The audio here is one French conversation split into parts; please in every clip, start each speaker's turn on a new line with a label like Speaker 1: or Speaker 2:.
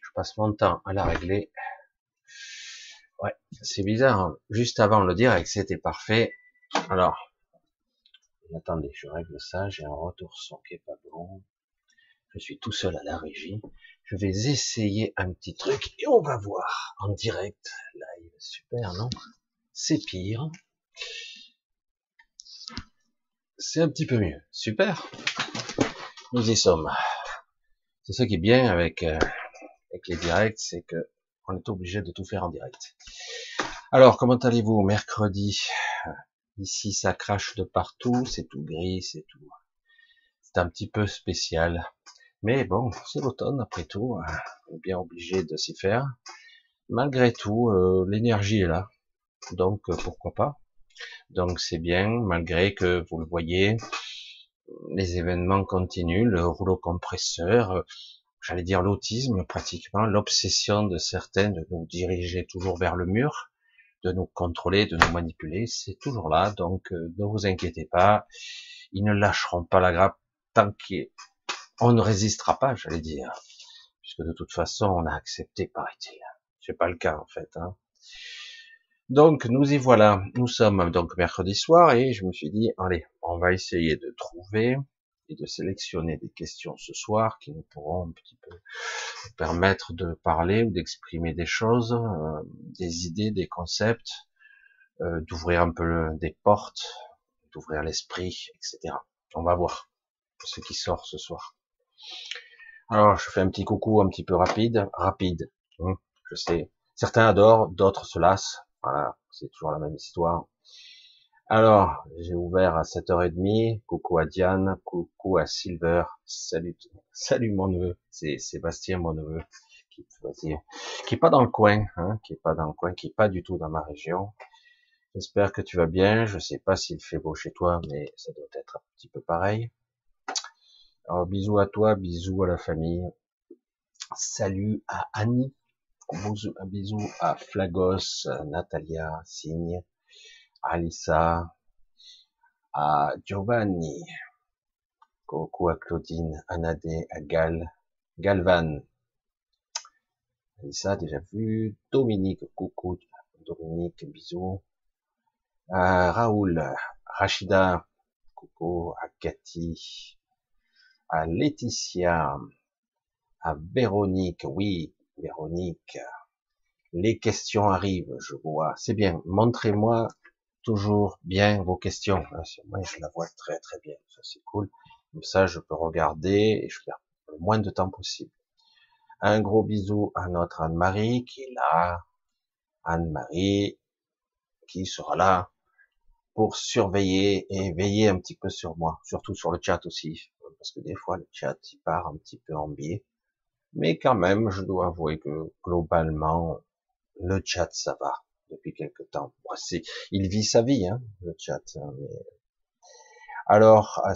Speaker 1: Je passe mon temps à la régler. Ouais, c'est bizarre. Hein. Juste avant le direct, c'était parfait. Alors, attendez, je règle ça. J'ai un retour son qui est pas bon. Je suis tout seul à la régie. Je vais essayer un petit truc et on va voir en direct. Live, super, non? C'est pire c'est un petit peu mieux. Super. Nous y sommes. C'est ça qui est bien avec, euh, avec les directs, c'est que on est obligé de tout faire en direct. Alors, comment allez-vous? Mercredi Ici, ça crache de partout, c'est tout gris, c'est tout. C'est un petit peu spécial. Mais bon, c'est l'automne après tout. On est bien obligé de s'y faire. Malgré tout, euh, l'énergie est là. Donc, euh, pourquoi pas? Donc c'est bien, malgré que vous le voyez, les événements continuent, le rouleau compresseur, j'allais dire l'autisme pratiquement, l'obsession de certains de nous diriger toujours vers le mur, de nous contrôler, de nous manipuler, c'est toujours là, donc euh, ne vous inquiétez pas, ils ne lâcheront pas la grappe tant qu'on ne résistera pas, j'allais dire, puisque de toute façon on a accepté, paraît-il. C'est pas le cas en fait. Hein. Donc nous y voilà. Nous sommes donc mercredi soir et je me suis dit, allez, on va essayer de trouver et de sélectionner des questions ce soir qui nous pourront un petit peu permettre de parler ou d'exprimer des choses, euh, des idées, des concepts, euh, d'ouvrir un peu des portes, d'ouvrir l'esprit, etc. On va voir ce qui sort ce soir. Alors je fais un petit coucou un petit peu rapide, rapide. Hein, je sais, certains adorent, d'autres se lassent. Voilà, c'est toujours la même histoire. Alors, j'ai ouvert à 7h30. Coucou à Diane, coucou à Silver. Salut, salut mon neveu. C'est Sébastien, mon neveu, qui, qui est pas dans le coin, hein, qui est pas dans le coin, qui est pas du tout dans ma région. J'espère que tu vas bien. Je sais pas s'il fait beau chez toi, mais ça doit être un petit peu pareil. Alors, bisous à toi, bisous à la famille. Salut à Annie. Un bisou à Flagos, Natalia, Signe, Alissa, à Giovanni, coucou à Claudine, Anadé, à Gal, Galvan, Alissa déjà vu, Dominique, coucou, Dominique, bisous, à Raoul, Rachida, coucou, à Cathy, à Laetitia, à Véronique, oui, Véronique, les questions arrivent, je vois. C'est bien. Montrez-moi toujours bien vos questions. Ah, moi, je la vois très très bien. Ça, c'est cool. Comme ça, je peux regarder et je perds le moins de temps possible. Un gros bisou à notre Anne-Marie qui est là. Anne-Marie qui sera là pour surveiller et veiller un petit peu sur moi, surtout sur le chat aussi, parce que des fois le chat il part un petit peu en biais. Mais quand même, je dois avouer que globalement, le chat, ça va depuis quelque temps. il vit sa vie, hein, le chat. Hein, Alors, à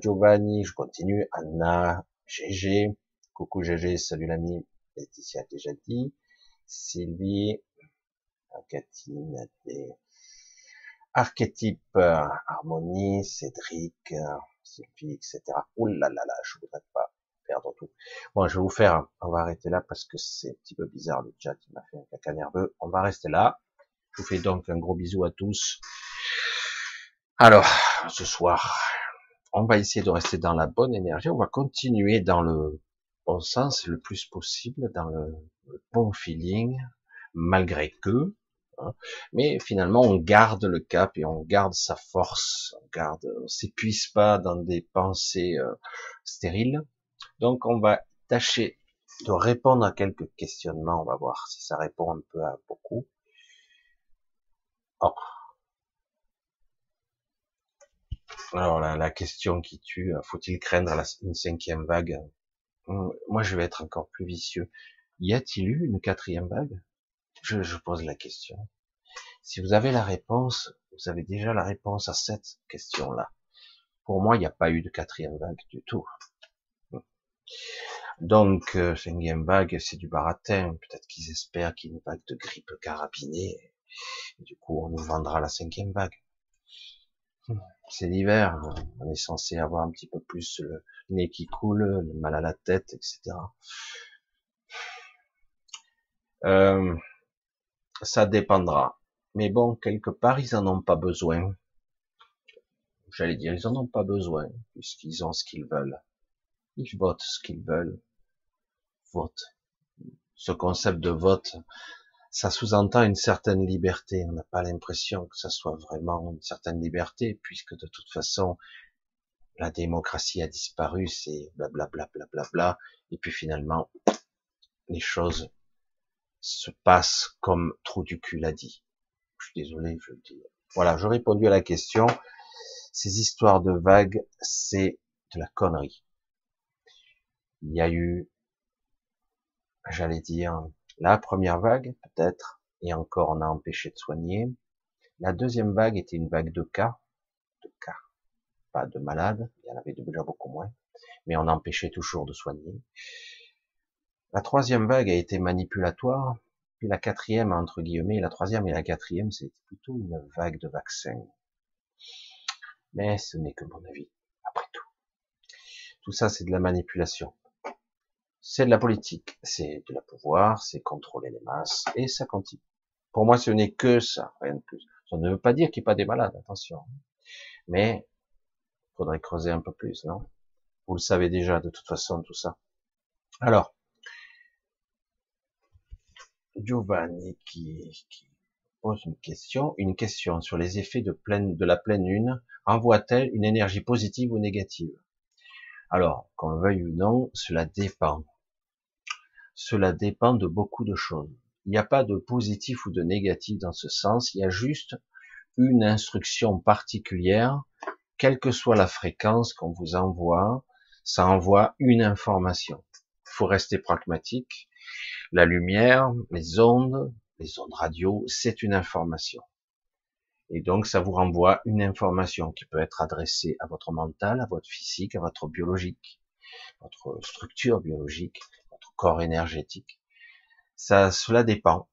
Speaker 1: Giovanni, je continue. Anna, GG, coucou GG, salut l'ami. Laetitia déjà dit. Sylvie, Catine, archétype, harmonie, Cédric, Sylvie, etc. Ouh là là là, je voudrais pas perdre tout. Bon, je vais vous faire, on va arrêter là parce que c'est un petit peu bizarre le chat, il m'a fait un caca nerveux. On va rester là. Je vous fais donc un gros bisou à tous. Alors, ce soir, on va essayer de rester dans la bonne énergie. On va continuer dans le bon sens le plus possible, dans le, bon feeling, malgré que. Hein. Mais finalement, on garde le cap et on garde sa force. On garde, on s'épuise pas dans des pensées euh, stériles. Donc on va tâcher de répondre à quelques questionnements, on va voir si ça répond un peu à beaucoup. Oh. Alors la, question qui tue, faut-il craindre une cinquième vague? Hum, Moi je vais être encore plus vicieux. Y a-t-il eu une quatrième vague? Je, je pose la question. Si vous avez la réponse, vous avez déjà la réponse à cette question-là. Pour moi, il n'y a pas eu de quatrième vague du tout. Donc, euh, cinquième vague, c'est du baratin. Peut-être qu'ils espèrent qu'il y ait une vague de grippe carabinée. Du coup, on nous vendra la cinquième vague. C'est l'hiver, on est censé avoir un petit peu plus le nez qui coule, le mal à la tête, etc. Euh, ça dépendra. Mais bon, quelque part, ils en ont pas besoin. J'allais dire, ils en ont pas besoin, puisqu'ils ont ce qu'ils veulent. Ils votent ce qu'ils veulent. Vote. Ce concept de vote, ça sous-entend une certaine liberté. On n'a pas l'impression que ça soit vraiment une certaine liberté, puisque de toute façon, la démocratie a disparu, c'est blablabla, bla, bla, et puis finalement, les choses se passent comme trou du cul l'a dit. Je suis désolé, je le dis. Voilà, j'ai répondu à la question. Ces histoires de vagues, c'est de la connerie. Il y a eu, j'allais dire, la première vague, peut-être, et encore on a empêché de soigner. La deuxième vague était une vague de cas, de cas, pas de malades, il y en avait déjà beaucoup moins, mais on empêchait toujours de soigner. La troisième vague a été manipulatoire, puis la quatrième, entre guillemets, la troisième et la quatrième, c'est plutôt une vague de vaccins. Mais ce n'est que mon avis, après tout. Tout ça, c'est de la manipulation c'est de la politique, c'est de la pouvoir, c'est contrôler les masses, et ça continue. Pour moi, ce n'est que ça, rien de plus. Ça ne veut pas dire qu'il n'y a pas des malades, attention. Mais, faudrait creuser un peu plus, non? Vous le savez déjà, de toute façon, tout ça. Alors, Giovanni qui, pose une question, une question sur les effets de, de la pleine lune envoie-t-elle une énergie positive ou négative? Alors, qu'on le veuille ou non, cela dépend. Cela dépend de beaucoup de choses. Il n'y a pas de positif ou de négatif dans ce sens, il y a juste une instruction particulière, quelle que soit la fréquence qu'on vous envoie, ça envoie une information. Il faut rester pragmatique. La lumière, les ondes, les ondes radio, c'est une information. Et donc, ça vous renvoie une information qui peut être adressée à votre mental, à votre physique, à votre biologique, votre structure biologique, corps énergétique. Ça, cela dépend.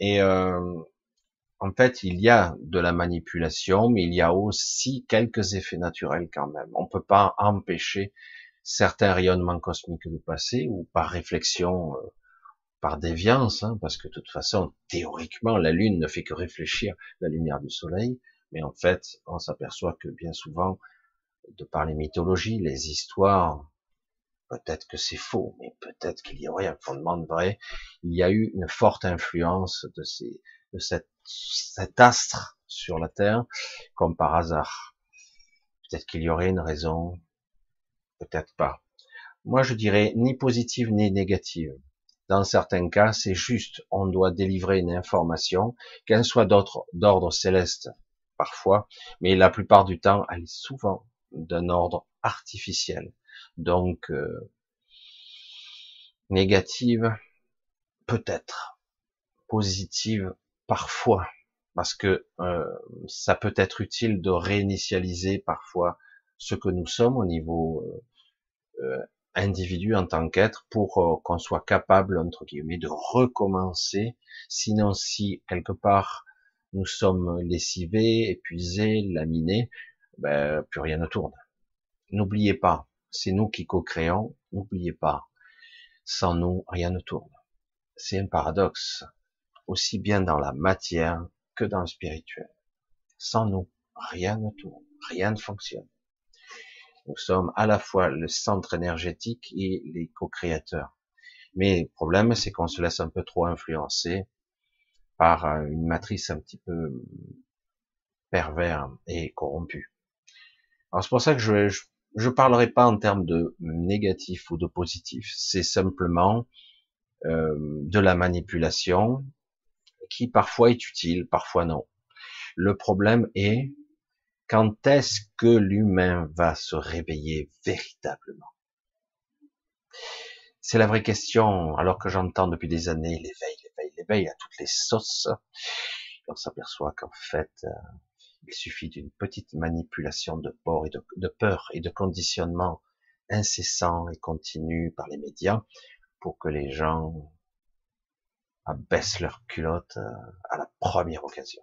Speaker 1: Et euh, en fait, il y a de la manipulation, mais il y a aussi quelques effets naturels quand même. On peut pas empêcher certains rayonnements cosmiques de passer ou par réflexion, euh, par déviance, hein, parce que de toute façon, théoriquement, la Lune ne fait que réfléchir la lumière du Soleil, mais en fait, on s'aperçoit que bien souvent, de par les mythologies, les histoires, Peut-être que c'est faux, mais peut-être qu'il y aurait un fondement de vrai. Il y a eu une forte influence de, cet astre sur la Terre, comme par hasard. Peut-être qu'il y aurait une raison, peut-être pas. Moi, je dirais ni positive ni négative. Dans certains cas, c'est juste, on doit délivrer une information, qu'elle soit d'ordre céleste, parfois, mais la plupart du temps, elle est souvent d'un ordre artificiel. Donc, euh, négative, peut-être. Positive, parfois. Parce que euh, ça peut être utile de réinitialiser parfois ce que nous sommes au niveau euh, individu en tant qu'être pour qu'on soit capable, entre guillemets, de recommencer. Sinon, si quelque part nous sommes lessivés, épuisés, laminés, ben, plus rien ne tourne. N'oubliez pas, c'est nous qui co-créons, n'oubliez pas, sans nous, rien ne tourne. C'est un paradoxe, aussi bien dans la matière que dans le spirituel. Sans nous, rien ne tourne, rien ne fonctionne. Nous sommes à la fois le centre énergétique et les co-créateurs. Mais le problème, c'est qu'on se laisse un peu trop influencer par une matrice un petit peu pervers et corrompue. Alors c'est pour ça que je parlerai pas en termes de négatif ou de positif. C'est simplement euh, de la manipulation qui parfois est utile, parfois non. Le problème est quand est-ce que l'humain va se réveiller véritablement? C'est la vraie question, alors que j'entends depuis des années l'éveil, l'éveil, l'éveil à toutes les sauces. On s'aperçoit qu'en fait, euh, il suffit d'une petite manipulation de peur, et de, peur et de conditionnement incessant et continu par les médias pour que les gens abaissent leur culotte euh, à la première occasion.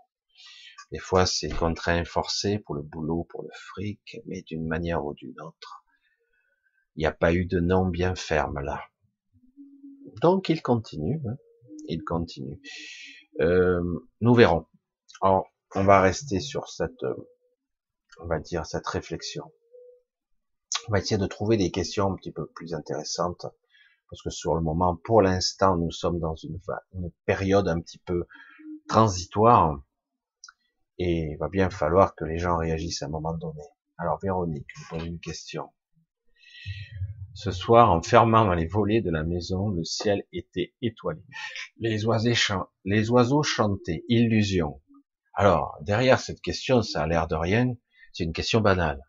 Speaker 1: Des fois, c'est contraint, forcé pour le boulot, pour le fric, mais d'une manière ou d'une autre. Il n'y a pas eu de nom bien ferme là. Donc, il continue. Hein. Il continue. Euh, nous verrons. On va rester sur cette, on va dire, cette réflexion. On va essayer de trouver des questions un petit peu plus intéressantes parce que sur le moment, pour l'instant, nous sommes dans une, période un petit peu transitoire, et il va bien falloir que les gens réagissent à un moment donné. Alors Véronique, pose une question. Ce soir, en fermant les volets de la maison, le ciel était étoilé. Les oiseaux chantaient, illusion. Alors, derrière cette question, ça a l'air de rien, c'est une question banale.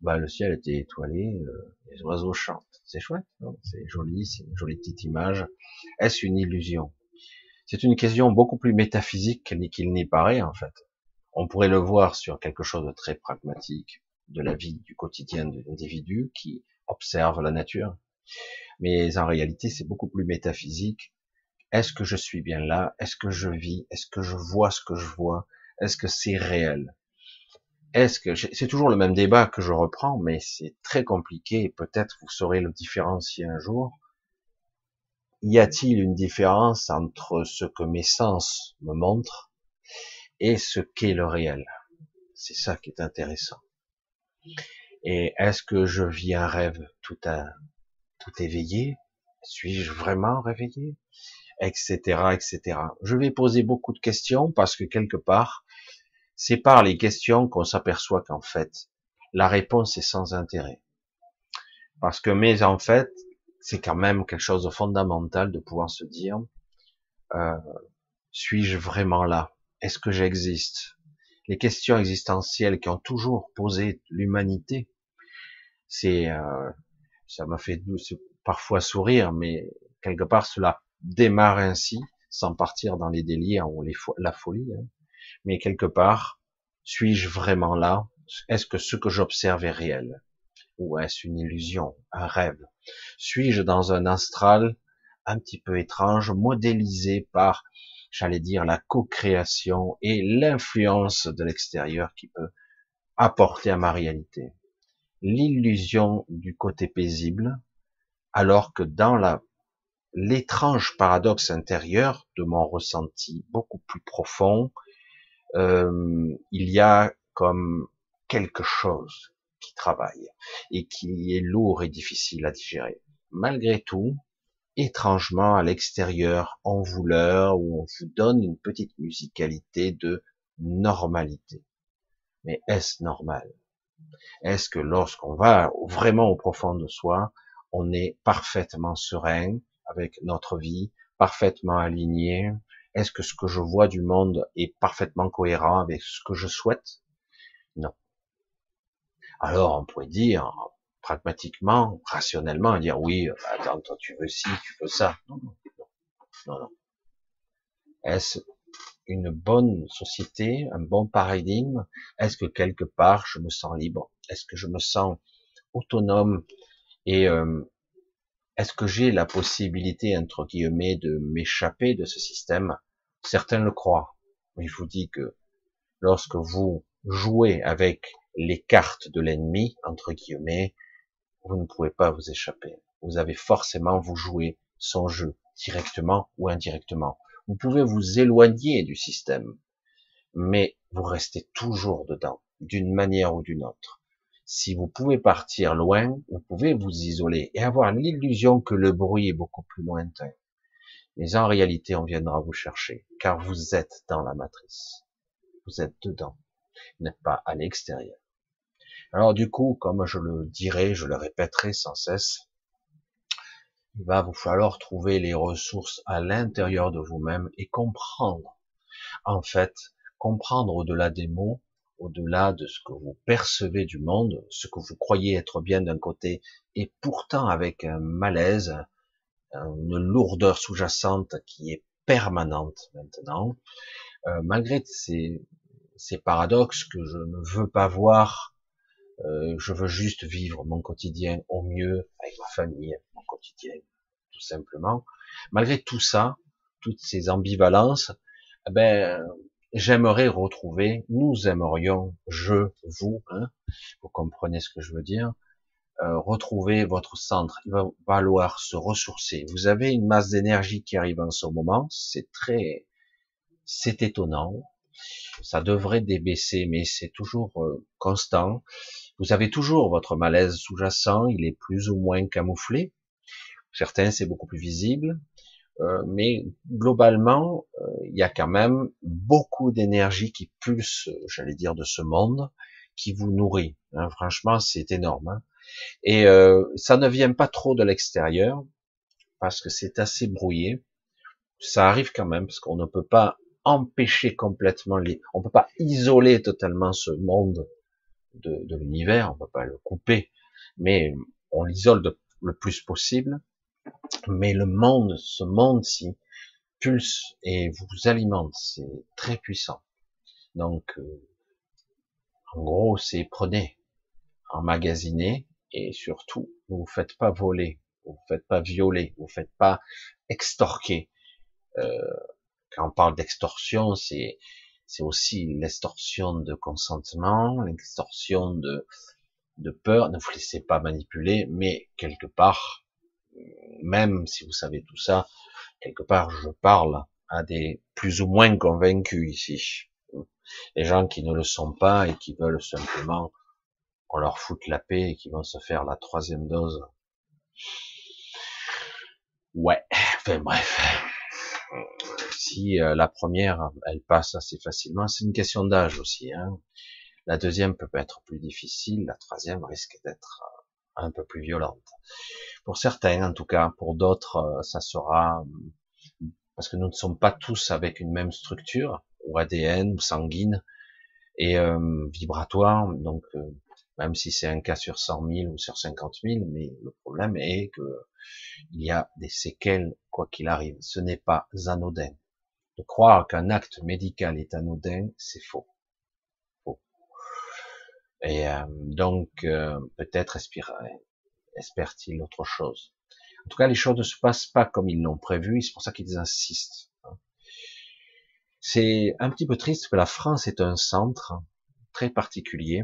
Speaker 1: Bah, le ciel était étoilé, euh, les oiseaux chantent. C'est chouette, c'est joli, c'est une jolie petite image. Est-ce une illusion? C'est une question beaucoup plus métaphysique qu'il n'y paraît en fait. On pourrait le voir sur quelque chose de très pragmatique, de la vie du quotidien de l'individu qui observe la nature. Mais en réalité, c'est beaucoup plus métaphysique. Est-ce que je suis bien là? Est-ce que je vis? Est-ce que je vois ce que je vois? Est-ce que c'est réel? Est-ce que c'est toujours le même débat que je reprends, mais c'est très compliqué. Peut-être vous saurez le différencier un jour. Y a-t-il une différence entre ce que mes sens me montrent et ce qu'est le réel? C'est ça qui est intéressant. Et est-ce que je vis un rêve tout, tout éveillé? Suis-je vraiment réveillé? Etc. Etc. Je vais poser beaucoup de questions parce que quelque part, c'est par les questions qu'on s'aperçoit qu'en fait, la réponse est sans intérêt. Parce que, mais en fait, c'est quand même quelque chose de fondamental de pouvoir se dire, euh, suis-je vraiment là? Est-ce que j'existe? Les questions existentielles qui ont toujours posé l'humanité, c'est, euh, ça m'a fait parfois sourire, mais quelque part cela démarre ainsi, sans partir dans les délires ou les, la folie. Hein mais quelque part, suis-je vraiment là? Est-ce que ce que j'observe est réel? Ou est-ce une illusion, un rêve? Suis-je dans un astral un petit peu étrange, modélisé par, j'allais dire, la co-création et l'influence de l'extérieur qui peut apporter à ma réalité? L'illusion du côté paisible, alors que dans la l'étrange paradoxe intérieur de mon ressenti beaucoup plus profond, euh, il y a comme quelque chose qui travaille et qui est lourd et difficile à digérer. Malgré tout, étrangement à l'extérieur, on vous leurre ou on vous donne une petite musicalité de normalité. Mais est-ce normal? Est-ce que lorsqu'on va vraiment au profond de soi, on est parfaitement serein avec notre vie, parfaitement aligné, est-ce que ce que je vois du monde est parfaitement cohérent avec ce que je souhaite? Non. Alors on pourrait dire, pragmatiquement, rationnellement, dire oui, attends, toi tu veux ci, tu veux ça. Non, non, non, non. Est-ce une bonne société, un bon paradigme? Est-ce que quelque part je me sens libre? Est-ce que je me sens autonome? Et euh, est-ce que j'ai la possibilité entre guillemets de m'échapper de ce système? Certains le croient, mais je vous dis que lorsque vous jouez avec les cartes de l'ennemi, entre guillemets, vous ne pouvez pas vous échapper. Vous avez forcément vous jouer son jeu, directement ou indirectement. Vous pouvez vous éloigner du système, mais vous restez toujours dedans, d'une manière ou d'une autre. Si vous pouvez partir loin, vous pouvez vous isoler et avoir l'illusion que le bruit est beaucoup plus lointain. Mais en réalité, on viendra vous chercher, car vous êtes dans la matrice. Vous êtes dedans. Vous n'êtes pas à l'extérieur. Alors du coup, comme je le dirai, je le répéterai sans cesse, il va vous falloir trouver les ressources à l'intérieur de vous-même et comprendre. En fait, comprendre au-delà des mots, au-delà de ce que vous percevez du monde, ce que vous croyez être bien d'un côté, et pourtant avec un malaise, une lourdeur sous-jacente qui est permanente maintenant, euh, malgré ces, ces, paradoxes que je ne veux pas voir, euh, je veux juste vivre mon quotidien au mieux avec ma famille, mon quotidien, tout simplement. Malgré tout ça, toutes ces ambivalences, eh ben, j'aimerais retrouver, nous aimerions, je, vous, hein, vous comprenez ce que je veux dire, euh, retrouver votre centre. Il va falloir se ressourcer. Vous avez une masse d'énergie qui arrive en ce moment. C'est très, c'est étonnant. Ça devrait débaisser, mais c'est toujours euh, constant. Vous avez toujours votre malaise sous-jacent. Il est plus ou moins camouflé. Certains, c'est beaucoup plus visible. Euh, mais globalement, euh, il y a quand même beaucoup d'énergie qui pulse, j'allais dire, de ce monde, qui vous nourrit. Hein. franchement, c'est énorme. Hein. Et euh, ça ne vient pas trop de l'extérieur, parce que c'est assez brouillé. Ça arrive quand même, parce qu'on ne peut pas empêcher complètement les, on peut pas isoler totalement ce monde de, de l'univers, on peut pas le couper, mais on l'isole le plus possible. Mais le monde, ce monde-ci, pulse et vous alimente, c'est très puissant. Donc, euh, en gros, c'est prenez, emmagasinez, et surtout, ne vous faites pas voler, vous vous faites pas violer, vous faites pas extorquer. Euh, quand on parle d'extorsion, c'est c'est aussi l'extorsion de consentement, l'extorsion de de peur. Ne vous laissez pas manipuler, mais quelque part, même si vous savez tout ça, quelque part, je parle à des plus ou moins convaincus ici. Les gens qui ne le sont pas et qui veulent simplement qu'on leur foute la paix et qui vont se faire la troisième dose. Ouais, enfin bref. Si euh, la première, elle passe assez facilement, c'est une question d'âge aussi. Hein. La deuxième peut être plus difficile, la troisième risque d'être euh, un peu plus violente. Pour certains, en tout cas, pour d'autres, euh, ça sera parce que nous ne sommes pas tous avec une même structure, ou ADN, ou sanguine, et euh, vibratoire. Donc, euh, même si c'est un cas sur 100 000 ou sur 50 000, mais le problème est que il y a des séquelles, quoi qu'il arrive. Ce n'est pas anodin. De croire qu'un acte médical est anodin, c'est faux. faux. Et donc, peut-être respirer, espère-t-il autre chose En tout cas, les choses ne se passent pas comme ils l'ont prévu, c'est pour ça qu'ils insistent. Hein. C'est un petit peu triste que la France est un centre très particulier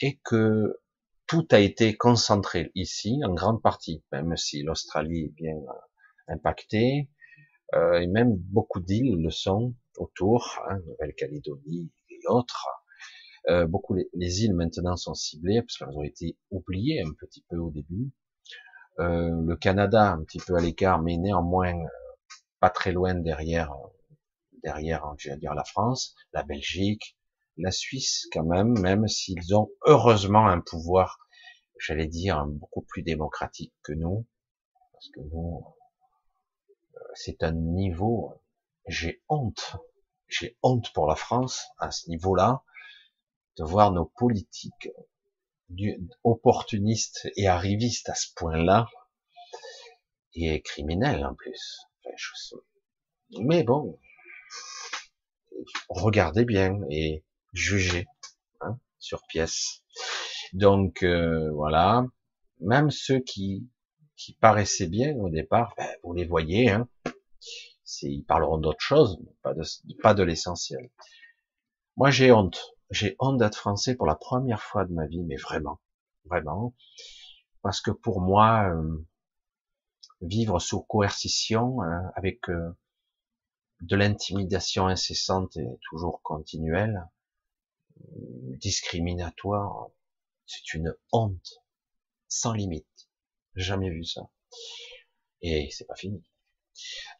Speaker 1: et que tout a été concentré ici, en grande partie, même si l'Australie est bien euh, impactée, euh, et même beaucoup d'îles le sont autour, hein, Nouvelle-Calédonie et autres, euh, beaucoup les, îles maintenant sont ciblées parce qu'elles ont été oubliées un petit peu au début. Euh, le Canada un petit peu à l'écart, mais néanmoins euh, pas très loin derrière, derrière, hein, je vais dire la France, la Belgique, la Suisse quand même, même s'ils ont heureusement un pouvoir, j'allais dire beaucoup plus démocratique que nous, parce que nous, c'est un niveau, j'ai honte, j'ai honte pour la France à ce niveau-là, de voir nos politiques opportunistes et arrivistes à ce point-là, et criminels en plus. Mais bon, regardez bien et jugez hein, sur pièce. Donc euh, voilà, même ceux qui qui paraissaient bien au départ, ben, vous les voyez, hein, ils parleront d'autre chose, pas de, pas de l'essentiel. Moi j'ai honte, j'ai honte d'être français pour la première fois de ma vie, mais vraiment, vraiment, parce que pour moi, euh, vivre sous coercition, euh, avec euh, de l'intimidation incessante et toujours continuelle, discriminatoire, c'est une honte sans limite. Jamais vu ça. Et c'est pas fini.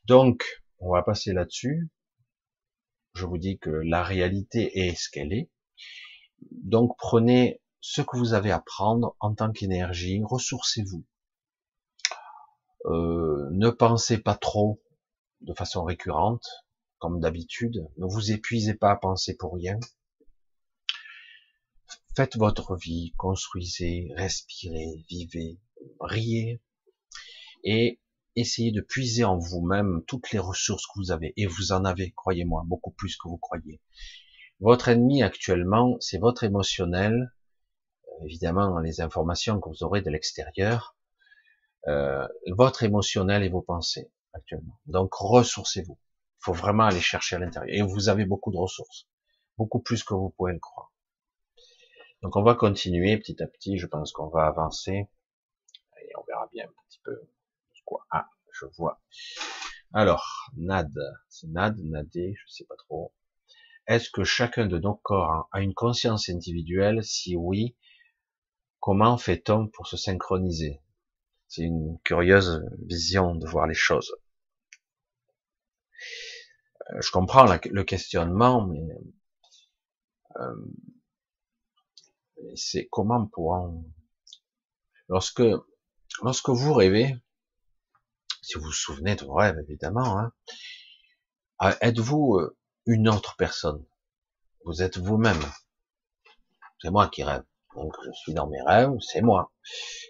Speaker 1: Donc, on va passer là-dessus. Je vous dis que la réalité est ce qu'elle est. Donc prenez ce que vous avez à prendre en tant qu'énergie, ressourcez-vous. Euh, ne pensez pas trop de façon récurrente, comme d'habitude. Ne vous épuisez pas à penser pour rien. Faites votre vie, construisez, respirez, vivez, riez, et essayez de puiser en vous-même toutes les ressources que vous avez. Et vous en avez, croyez-moi, beaucoup plus que vous croyez. Votre ennemi actuellement, c'est votre émotionnel, euh, évidemment les informations que vous aurez de l'extérieur, euh, votre émotionnel et vos pensées actuellement. Donc ressourcez-vous. faut vraiment aller chercher à l'intérieur. Et vous avez beaucoup de ressources, beaucoup plus que vous pouvez le croire. Donc on va continuer petit à petit. Je pense qu'on va avancer et on verra bien un petit peu quoi. Ah, je vois. Alors, Nad, c'est Nad, Nadé, je sais pas trop. Est-ce que chacun de nos corps a une conscience individuelle? Si oui, comment fait-on pour se synchroniser? C'est une curieuse vision de voir les choses. Euh, je comprends le questionnement, mais euh, c'est comment pour lorsque lorsque vous rêvez, si vous vous souvenez de vos rêves évidemment, hein, euh, êtes-vous une autre personne Vous êtes vous-même. C'est moi qui rêve. Donc je suis dans mes rêves, c'est moi.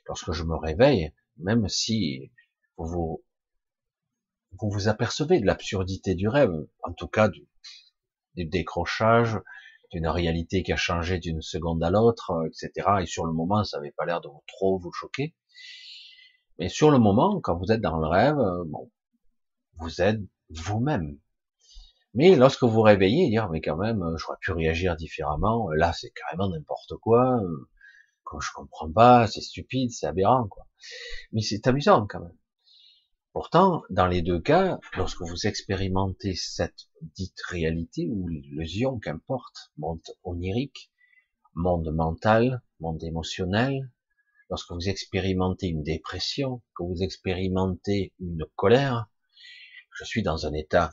Speaker 1: Lorsque je me réveille, même si vous vous, apercevez de l'absurdité du rêve, en tout cas du, décrochage, d'une réalité qui a changé d'une seconde à l'autre, etc. Et sur le moment, ça n'avait pas l'air de trop vous choquer. Mais sur le moment, quand vous êtes dans le rêve, bon, vous êtes vous-même. Mais lorsque vous réveillez, dire mais quand même, j'aurais pu réagir différemment. Là, c'est carrément n'importe quoi. Quand je comprends pas, c'est stupide, c'est aberrant, quoi. Mais c'est amusant quand même. Pourtant, dans les deux cas, lorsque vous expérimentez cette dite réalité ou illusion, qu'importe, monde onirique, monde mental, monde émotionnel, lorsque vous expérimentez une dépression, que vous expérimentez une colère, je suis dans un état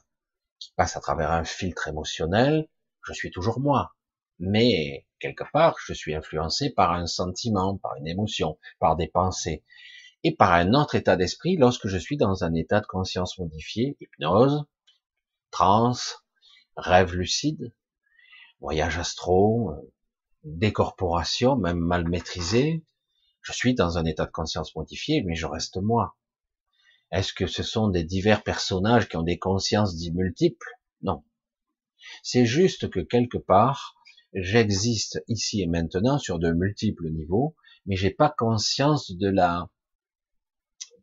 Speaker 1: qui passe à travers un filtre émotionnel, je suis toujours moi. Mais, quelque part, je suis influencé par un sentiment, par une émotion, par des pensées et par un autre état d'esprit lorsque je suis dans un état de conscience modifié, hypnose, transe, rêve lucide, voyage astro, décorporation, même mal maîtrisé. Je suis dans un état de conscience modifié, mais je reste moi. Est-ce que ce sont des divers personnages qui ont des consciences multiples? Non. C'est juste que quelque part, j'existe ici et maintenant sur de multiples niveaux, mais j'ai pas conscience de la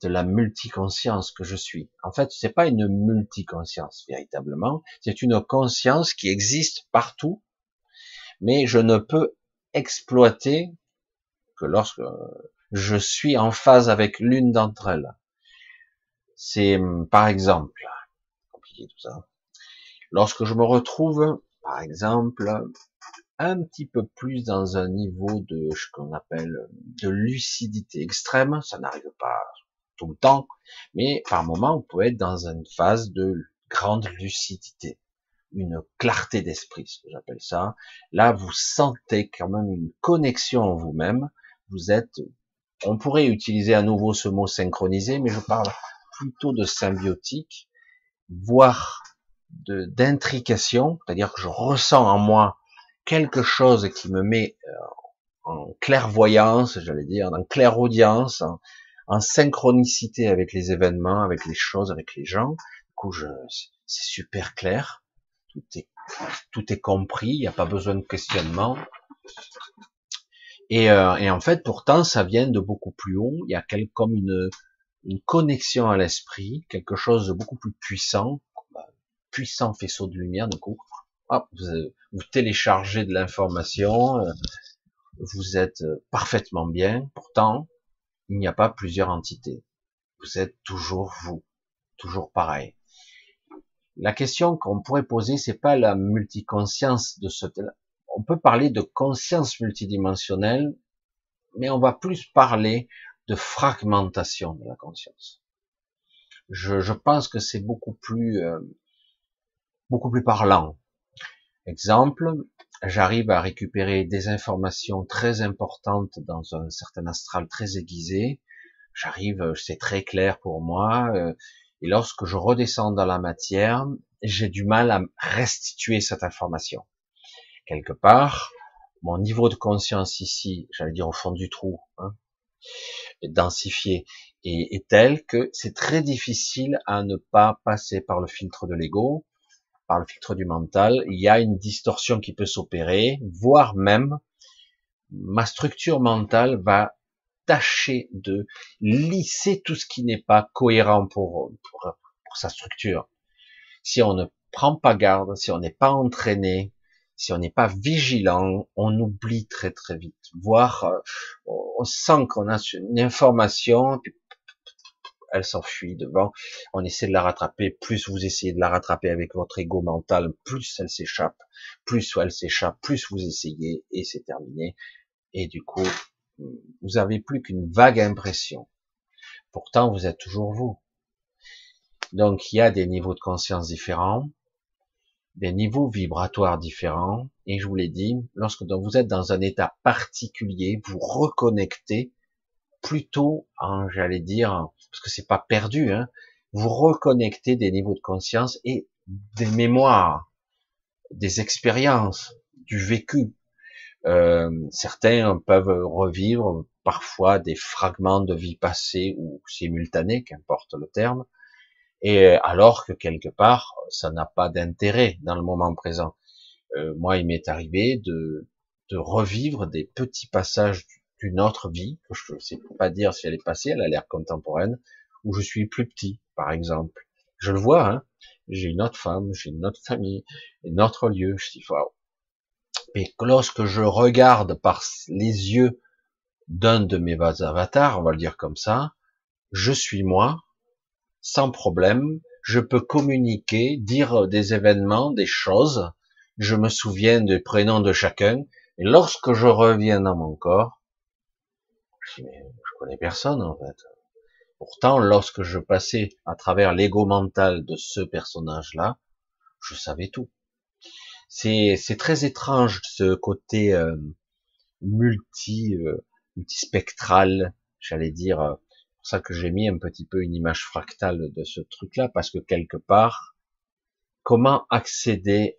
Speaker 1: de la multiconscience que je suis. En fait, c'est pas une multiconscience véritablement, c'est une conscience qui existe partout, mais je ne peux exploiter que lorsque je suis en phase avec l'une d'entre elles. C'est par exemple, compliqué tout ça. Lorsque je me retrouve, par exemple, un petit peu plus dans un niveau de ce qu'on appelle de lucidité extrême, ça n'arrive pas tout le temps, mais par moment, vous pouvez être dans une phase de grande lucidité, une clarté d'esprit, ce que j'appelle ça. Là, vous sentez quand même une connexion en vous-même. Vous êtes, on pourrait utiliser à nouveau ce mot synchronisé, mais je parle plutôt de symbiotique, voire de d'intrication, c'est-à-dire que je ressens en moi quelque chose qui me met euh, en clairvoyance, j'allais dire, en clairaudience, en synchronicité avec les événements, avec les choses, avec les gens. Du coup, c'est super clair. Tout est, tout est compris. Il n'y a pas besoin de questionnement. Et, euh, en fait, pourtant, ça vient de beaucoup plus haut. Il y a comme une, une connexion à l'esprit, quelque chose de beaucoup plus puissant, puissant faisceau de lumière. Du coup, hop, vous, vous téléchargez de l'information. Euh, vous êtes parfaitement bien. Pourtant, il n'y a pas plusieurs entités. Vous êtes toujours vous, toujours pareil. La question qu'on pourrait poser, c'est pas la multiconscience de ce, on peut parler de conscience multidimensionnelle, mais on va plus parler de fragmentation de la conscience. Je, je pense que c'est beaucoup plus, euh, beaucoup plus parlant. Exemple, j'arrive à récupérer des informations très importantes dans un certain astral très aiguisé. J'arrive, euh, c'est très clair pour moi. Euh, et lorsque je redescends dans la matière, j'ai du mal à restituer cette information. Quelque part, mon niveau de conscience ici, j'allais dire au fond du trou, hein, densifié, est, est tel que c'est très difficile à ne pas passer par le filtre de l'ego par le filtre du mental, il y a une distorsion qui peut s'opérer, voire même ma structure mentale va tâcher de lisser tout ce qui n'est pas cohérent pour, sa structure. si on ne prend pas garde, si on n'est pas entraîné, si on n'est pas vigilant, on oublie très très vite. Voire, euh, on sent qu'on a une information, puis elle s'enfuit devant. On essaie de la rattraper. Plus vous essayez de la rattraper avec votre ego mental, plus elle s'échappe. Plus elle s'échappe, plus vous essayez, et c'est terminé. Et du coup, vous avez plus qu'une vague impression. Pourtant, vous êtes toujours vous. Donc, il y a des niveaux de conscience différents, des niveaux vibratoires différents, et je vous l'ai dit, lorsque vous êtes dans un état particulier, vous reconnectez plutôt, j'allais dire, parce que c'est pas perdu, hein, vous reconnectez des niveaux de conscience et des mémoires, des expériences, du vécu. Euh, certains peuvent revivre parfois des fragments de vie passée ou simultanée, qu'importe le terme, et alors que quelque part, ça n'a pas d'intérêt dans le moment présent. Euh, moi, il m'est arrivé de, de revivre des petits passages d'une autre vie, je ne sais pas dire si elle est passée, elle a l'air contemporaine, où je suis plus petit, par exemple. Je le vois, hein, j'ai une autre femme, j'ai une autre famille, un autre lieu, je dis, waouh. Mais lorsque je regarde par les yeux d'un de mes avatars, on va le dire comme ça, je suis moi, sans problème, je peux communiquer, dire des événements, des choses, je me souviens des prénoms de chacun, et lorsque je reviens dans mon corps, je dis, connais personne en fait. Pourtant, lorsque je passais à travers l'ego mental de ce personnage-là, je savais tout. C'est, c'est très étrange ce côté euh, multi, euh, multispectral, j'allais dire, euh, pour ça que j'ai mis un petit peu une image fractale de ce truc-là, parce que quelque part, comment accéder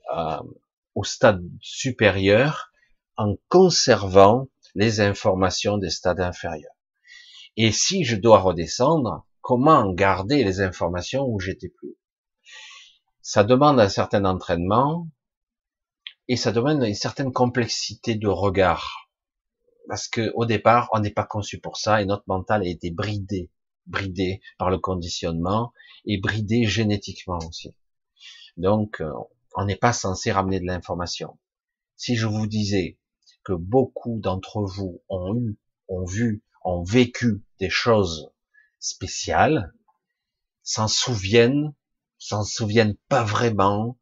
Speaker 1: au stade supérieur en conservant les informations des stades inférieurs? Et si je dois redescendre, comment garder les informations où j'étais plus Ça demande un certain entraînement et ça demande une certaine complexité de regard parce que au départ, on n'est pas conçu pour ça et notre mental a été bridé, bridé par le conditionnement et bridé génétiquement aussi. Donc, euh, on n'est pas censé ramener de l'information. Si je vous disais que beaucoup d'entre vous ont eu, ont vu, ont vécu des choses spéciales, s'en souviennent, s'en souviennent pas vraiment,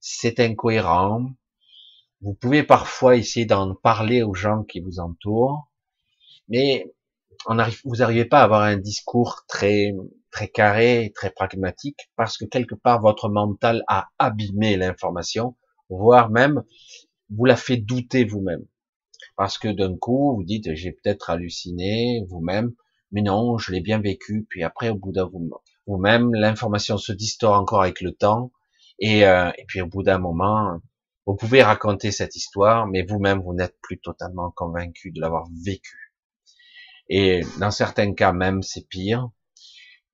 Speaker 1: c'est incohérent, vous pouvez parfois essayer d'en parler aux gens qui vous entourent, mais vous n'arrivez pas à avoir un discours très très carré, très pragmatique, parce que quelque part votre mental a abîmé l'information, voire même vous la fait douter vous-même, parce que d'un coup vous dites j'ai peut-être halluciné vous-même, mais non, je l'ai bien vécu, puis après au bout d'un moment, vous-même l'information se distord encore avec le temps, et, euh, et puis au bout d'un moment vous pouvez raconter cette histoire, mais vous-même, vous, n'êtes plus totalement convaincu de l'avoir vécu. Et dans certains cas même, c'est pire.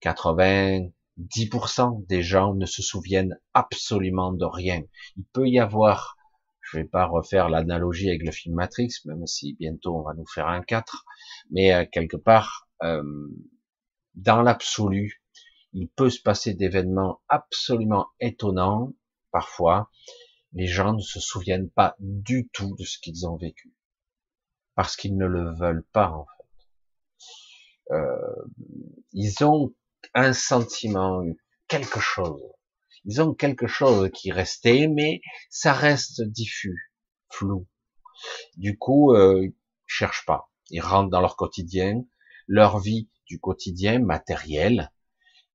Speaker 1: 90% des gens ne se souviennent absolument de rien. Il peut y avoir, je vais pas refaire l'analogie avec le film Matrix, même si bientôt on va nous faire un 4, mais euh, quelque part, euh, dans l'absolu, il peut se passer d'événements absolument étonnants, parfois, les gens ne se souviennent pas du tout de ce qu'ils ont vécu. Parce qu'ils ne le veulent pas, en fait. Euh, ils ont un sentiment, quelque chose. Ils ont quelque chose qui restait, mais ça reste diffus, flou. Du coup, euh, ils cherchent pas. Ils rentrent dans leur quotidien, leur vie du quotidien matériel,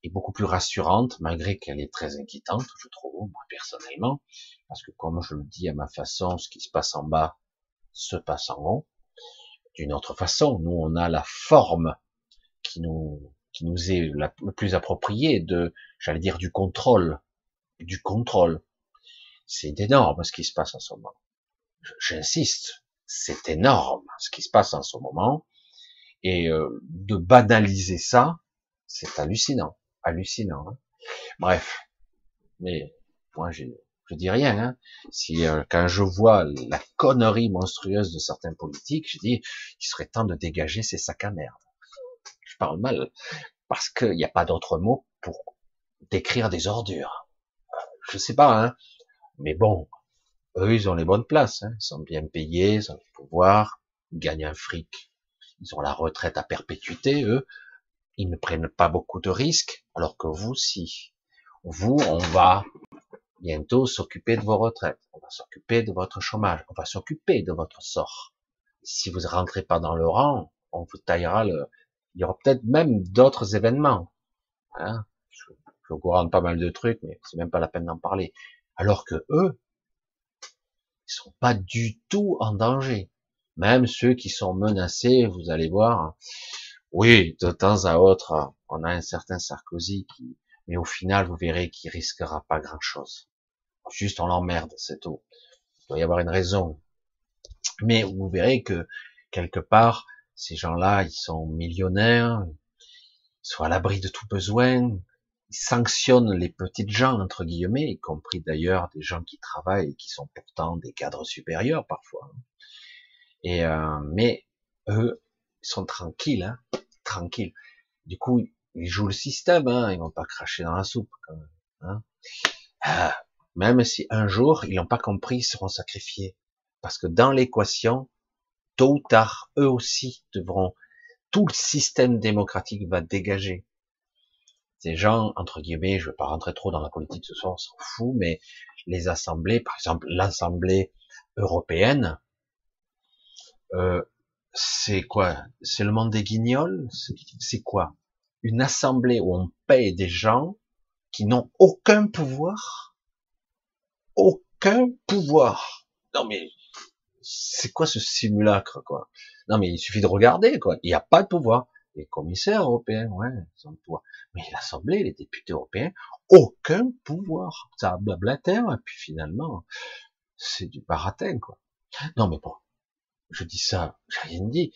Speaker 1: est beaucoup plus rassurante, malgré qu'elle est très inquiétante, je trouve, moi personnellement, parce que comme je le dis à ma façon, ce qui se passe en bas se passe en haut. D'une autre façon, nous on a la forme qui nous qui nous est la, le plus appropriée de, j'allais dire, du contrôle, du contrôle. C'est énorme ce qui se passe en ce moment. J'insiste, c'est énorme ce qui se passe en ce moment, et euh, de banaliser ça, c'est hallucinant hallucinant. Hein. Bref, mais moi je, dis rien. Hein. Si euh, quand je vois la connerie monstrueuse de certains politiques, je dis il serait temps de dégager ces sacs à merde. Je parle mal parce qu'il n'y a pas d'autre mot pour décrire des ordures. je sais pas, hein. Mais bon, eux, ils ont les bonnes places, ils sont bien payés, ils ont le pouvoir, ils gagnent un fric, ils ont la retraite à perpétuité, eux, ils ne prennent pas beaucoup de risques, alors que vous, si. Vous, on va bientôt s'occuper de vos retraites, on va s'occuper de votre chômage, on va s'occuper de votre sort. Si vous ne rentrez pas dans le rang, on vous taillera le... Il y aura peut-être même d'autres événements. Hein je, je vous courant pas mal de trucs, mais c'est même pas la peine d'en parler. Alors que eux, ils sont pas du tout en danger. Même ceux qui sont menacés, vous allez voir. Oui, de temps à autre, on a un certain Sarkozy qui, mais au final, vous verrez qu'il risquera pas grand chose. Juste on l'emmerde, c'est tout. Il doit y avoir une raison. Mais vous verrez que quelque part, ces gens-là, ils sont millionnaires, ils sont à l'abri de tout besoin, ils sanctionnent les petites gens, entre guillemets, y compris d'ailleurs des gens qui travaillent et qui sont pourtant des cadres supérieurs parfois. Et euh, mais eux, ils sont tranquilles, hein, tranquilles. Du coup, ils jouent le système, hein, ils vont pas cracher dans la soupe. Même, hein. Euh, même si un jour ils n'ont pas compris, ils seront sacrifiés, parce que dans l'équation, tôt ou tard, eux aussi devront, tout le système démocratique va dégager. Ces gens, entre guillemets, je ne vais pas rentrer trop dans la politique ce soir, on s'en fout, mais les assemblées, par exemple l'Assemblée européenne, euh, c'est quoi? C'est le monde des guignols? C'est quoi? Une assemblée où on paye des gens qui n'ont aucun pouvoir? Aucun pouvoir Non mais c'est quoi ce simulacre quoi? Non mais il suffit de regarder quoi. Il n'y a pas de pouvoir. Les commissaires européens, ouais, le pouvoir. Mais l'Assemblée, les députés européens, aucun pouvoir. Ça blablater, et puis finalement, c'est du baratin, quoi. Non, mais bon, je dis ça, j'ai rien dit.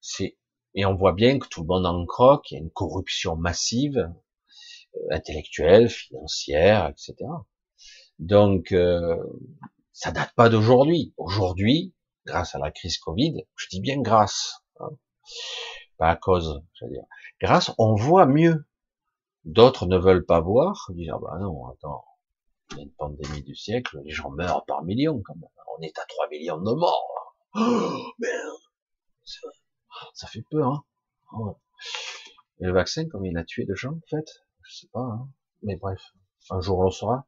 Speaker 1: C'est et on voit bien que tout le monde en croque, il y a une corruption massive, euh, intellectuelle, financière, etc. Donc, euh, ça date pas d'aujourd'hui. Aujourd'hui, grâce à la crise Covid, je dis bien grâce, hein, pas à cause, je veux dire, grâce, on voit mieux. D'autres ne veulent pas voir, ils disent ah bah non, attends, il y a une pandémie du siècle, les gens meurent par millions quand même. On est à 3 millions de morts. Oh, merde ça, fait peur, hein oh. Et le vaccin, comme il a tué de gens, en fait, je sais pas, hein mais bref, un jour on le saura.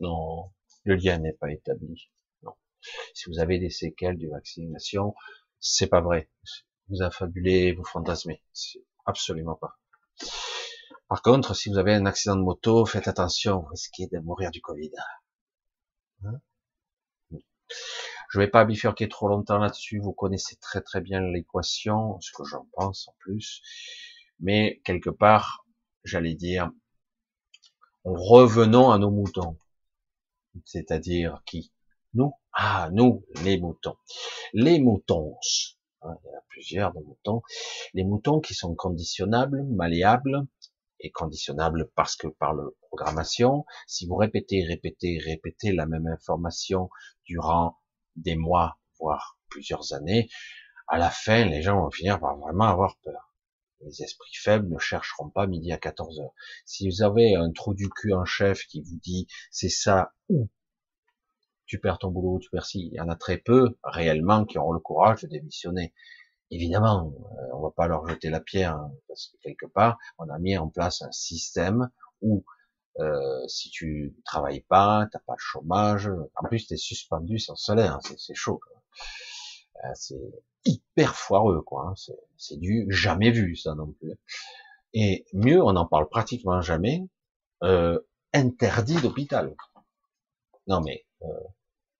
Speaker 1: Non, le lien n'est pas établi. Non. Si vous avez des séquelles du vaccination, c'est pas vrai. Vous affabulez, vous fantasmez. Absolument pas. Par contre, si vous avez un accident de moto, faites attention, vous risquez de mourir du Covid. Hein? Je vais pas bifurquer trop longtemps là-dessus. Vous connaissez très très bien l'équation, ce que j'en pense en plus. Mais quelque part, j'allais dire, revenons à nos moutons. C'est-à-dire qui? Nous? Ah, nous, les moutons. Les moutons. Hein, il y en a plusieurs de moutons. Les moutons qui sont conditionnables, malléables, et conditionnables parce que par le programmation, si vous répétez, répétez, répétez la même information durant des mois, voire plusieurs années, à la fin, les gens vont finir par vraiment avoir peur. Les esprits faibles ne chercheront pas midi à 14 heures. Si vous avez un trou du cul en chef qui vous dit c'est ça ou tu perds ton boulot, tu perds si, il y en a très peu réellement qui auront le courage de démissionner. Évidemment, euh, on va pas leur jeter la pierre hein, parce que quelque part, on a mis en place un système où euh, si tu travailles pas, t'as pas de chômage, en plus tu es suspendu sans salaire, hein, c'est chaud. Euh, c'est hyper foireux, quoi. Hein, c'est du jamais vu, ça non plus. Et mieux, on en parle pratiquement jamais. Euh, interdit d'hôpital. Non mais euh,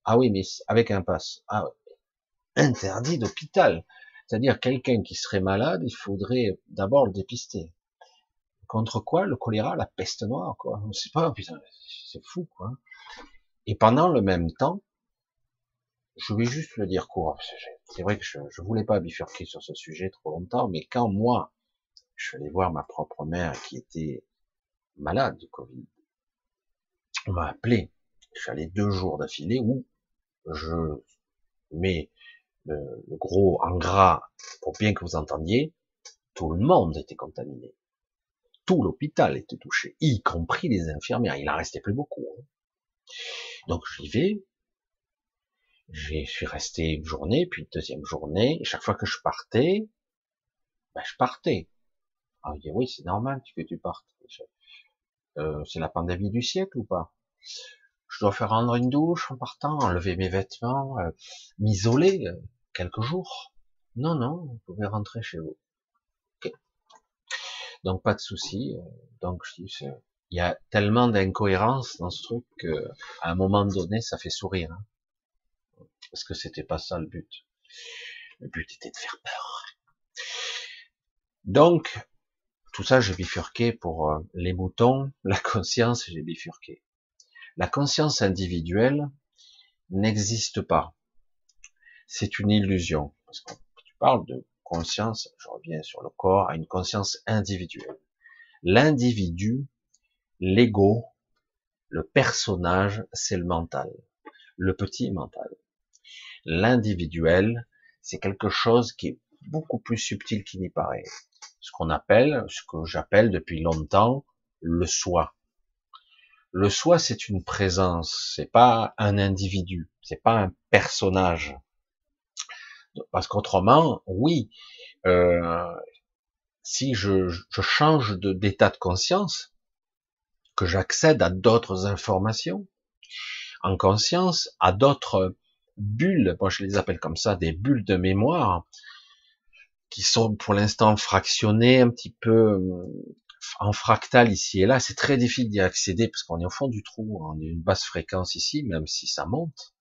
Speaker 1: ah oui, mais avec un pass. Ah, interdit d'hôpital. C'est-à-dire quelqu'un qui serait malade, il faudrait d'abord le dépister. Contre quoi Le choléra, la peste noire, quoi? On sait pas, putain, c'est fou, quoi. Et pendant le même temps, je vais juste le dire court. C'est vrai que je, je voulais pas bifurquer sur ce sujet trop longtemps, mais quand moi, je suis allé voir ma propre mère qui était malade du Covid, on m'a appelé. Je suis allé deux jours d'affilée où je mets le, le, gros en gras pour bien que vous entendiez, tout le monde était contaminé tout l'hôpital était touché, y compris les infirmières. Il en restait plus beaucoup. Hein. Donc j'y vais, je suis resté une journée, puis une deuxième journée, chaque fois que je partais, ben, je partais. Ah, dit, oui, c'est normal que tu partes. Euh, c'est la pandémie du siècle ou pas? Je dois faire rendre une douche en partant, enlever mes vêtements, euh, m'isoler euh, quelques jours. Non, non, vous pouvez rentrer chez vous. Donc pas de souci. Donc je dis, il y a tellement d'incohérences dans ce truc que à un moment donné, ça fait sourire. Hein parce que c'était pas ça le but. Le but était de faire peur. Donc, tout ça, j'ai bifurqué pour euh, les moutons, la conscience, j'ai bifurqué. La conscience individuelle n'existe pas. C'est une illusion. Parce que tu parles de conscience, je reviens sur le corps, à une conscience individuelle. L'individu, l'ego, le personnage, c'est le mental. Le petit mental l'individuel, c'est quelque chose qui est beaucoup plus subtil qu'il n'y paraît. Ce qu'on appelle, ce que j'appelle depuis longtemps, le soi. Le soi, c'est une présence, c'est pas un individu, c'est pas un personnage. Parce qu'autrement, oui, euh, si je, je change d'état de conscience, que j'accède à d'autres informations, en conscience, à d'autres bulles, moi je les appelle comme ça, des bulles de mémoire, qui sont pour l'instant fractionnées un petit peu en fractal ici et là. C'est très difficile d'y accéder parce qu'on est au fond du trou, on est une basse fréquence ici, même si ça monte.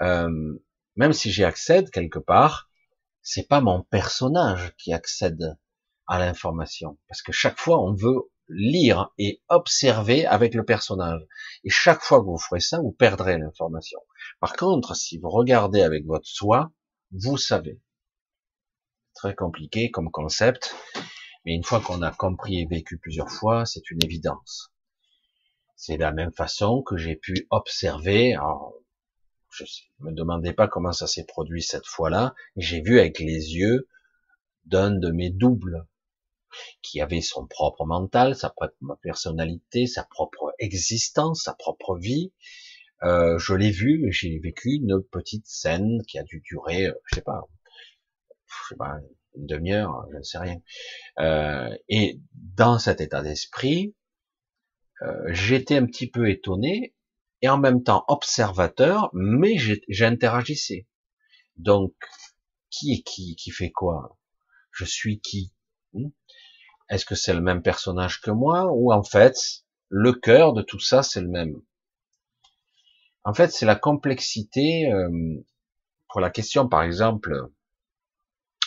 Speaker 1: Euh, même si j'y accède quelque part, c'est pas mon personnage qui accède à l'information, parce que chaque fois on veut lire et observer avec le personnage. Et chaque fois que vous ferez ça, vous perdrez l'information. Par contre, si vous regardez avec votre soi, vous savez. Très compliqué comme concept, mais une fois qu'on a compris et vécu plusieurs fois, c'est une évidence. C'est de la même façon que j'ai pu observer, je ne me demandez pas comment ça s'est produit cette fois-là, j'ai vu avec les yeux d'un de mes doubles qui avait son propre mental, sa propre personnalité, sa propre existence, sa propre vie. Euh, je l'ai vu, j'ai vécu une petite scène qui a dû durer, euh, je sais pas, je sais pas, une demi-heure, je ne sais rien. Euh, et dans cet état d'esprit, j'étais un petit peu étonné et en même temps observateur, mais j'interagissais. Donc, qui est qui Qui fait quoi? Je suis qui? Hmm? Est-ce que c'est le même personnage que moi? Ou en fait le cœur de tout ça c'est le même? En fait, c'est la complexité euh, pour la question par exemple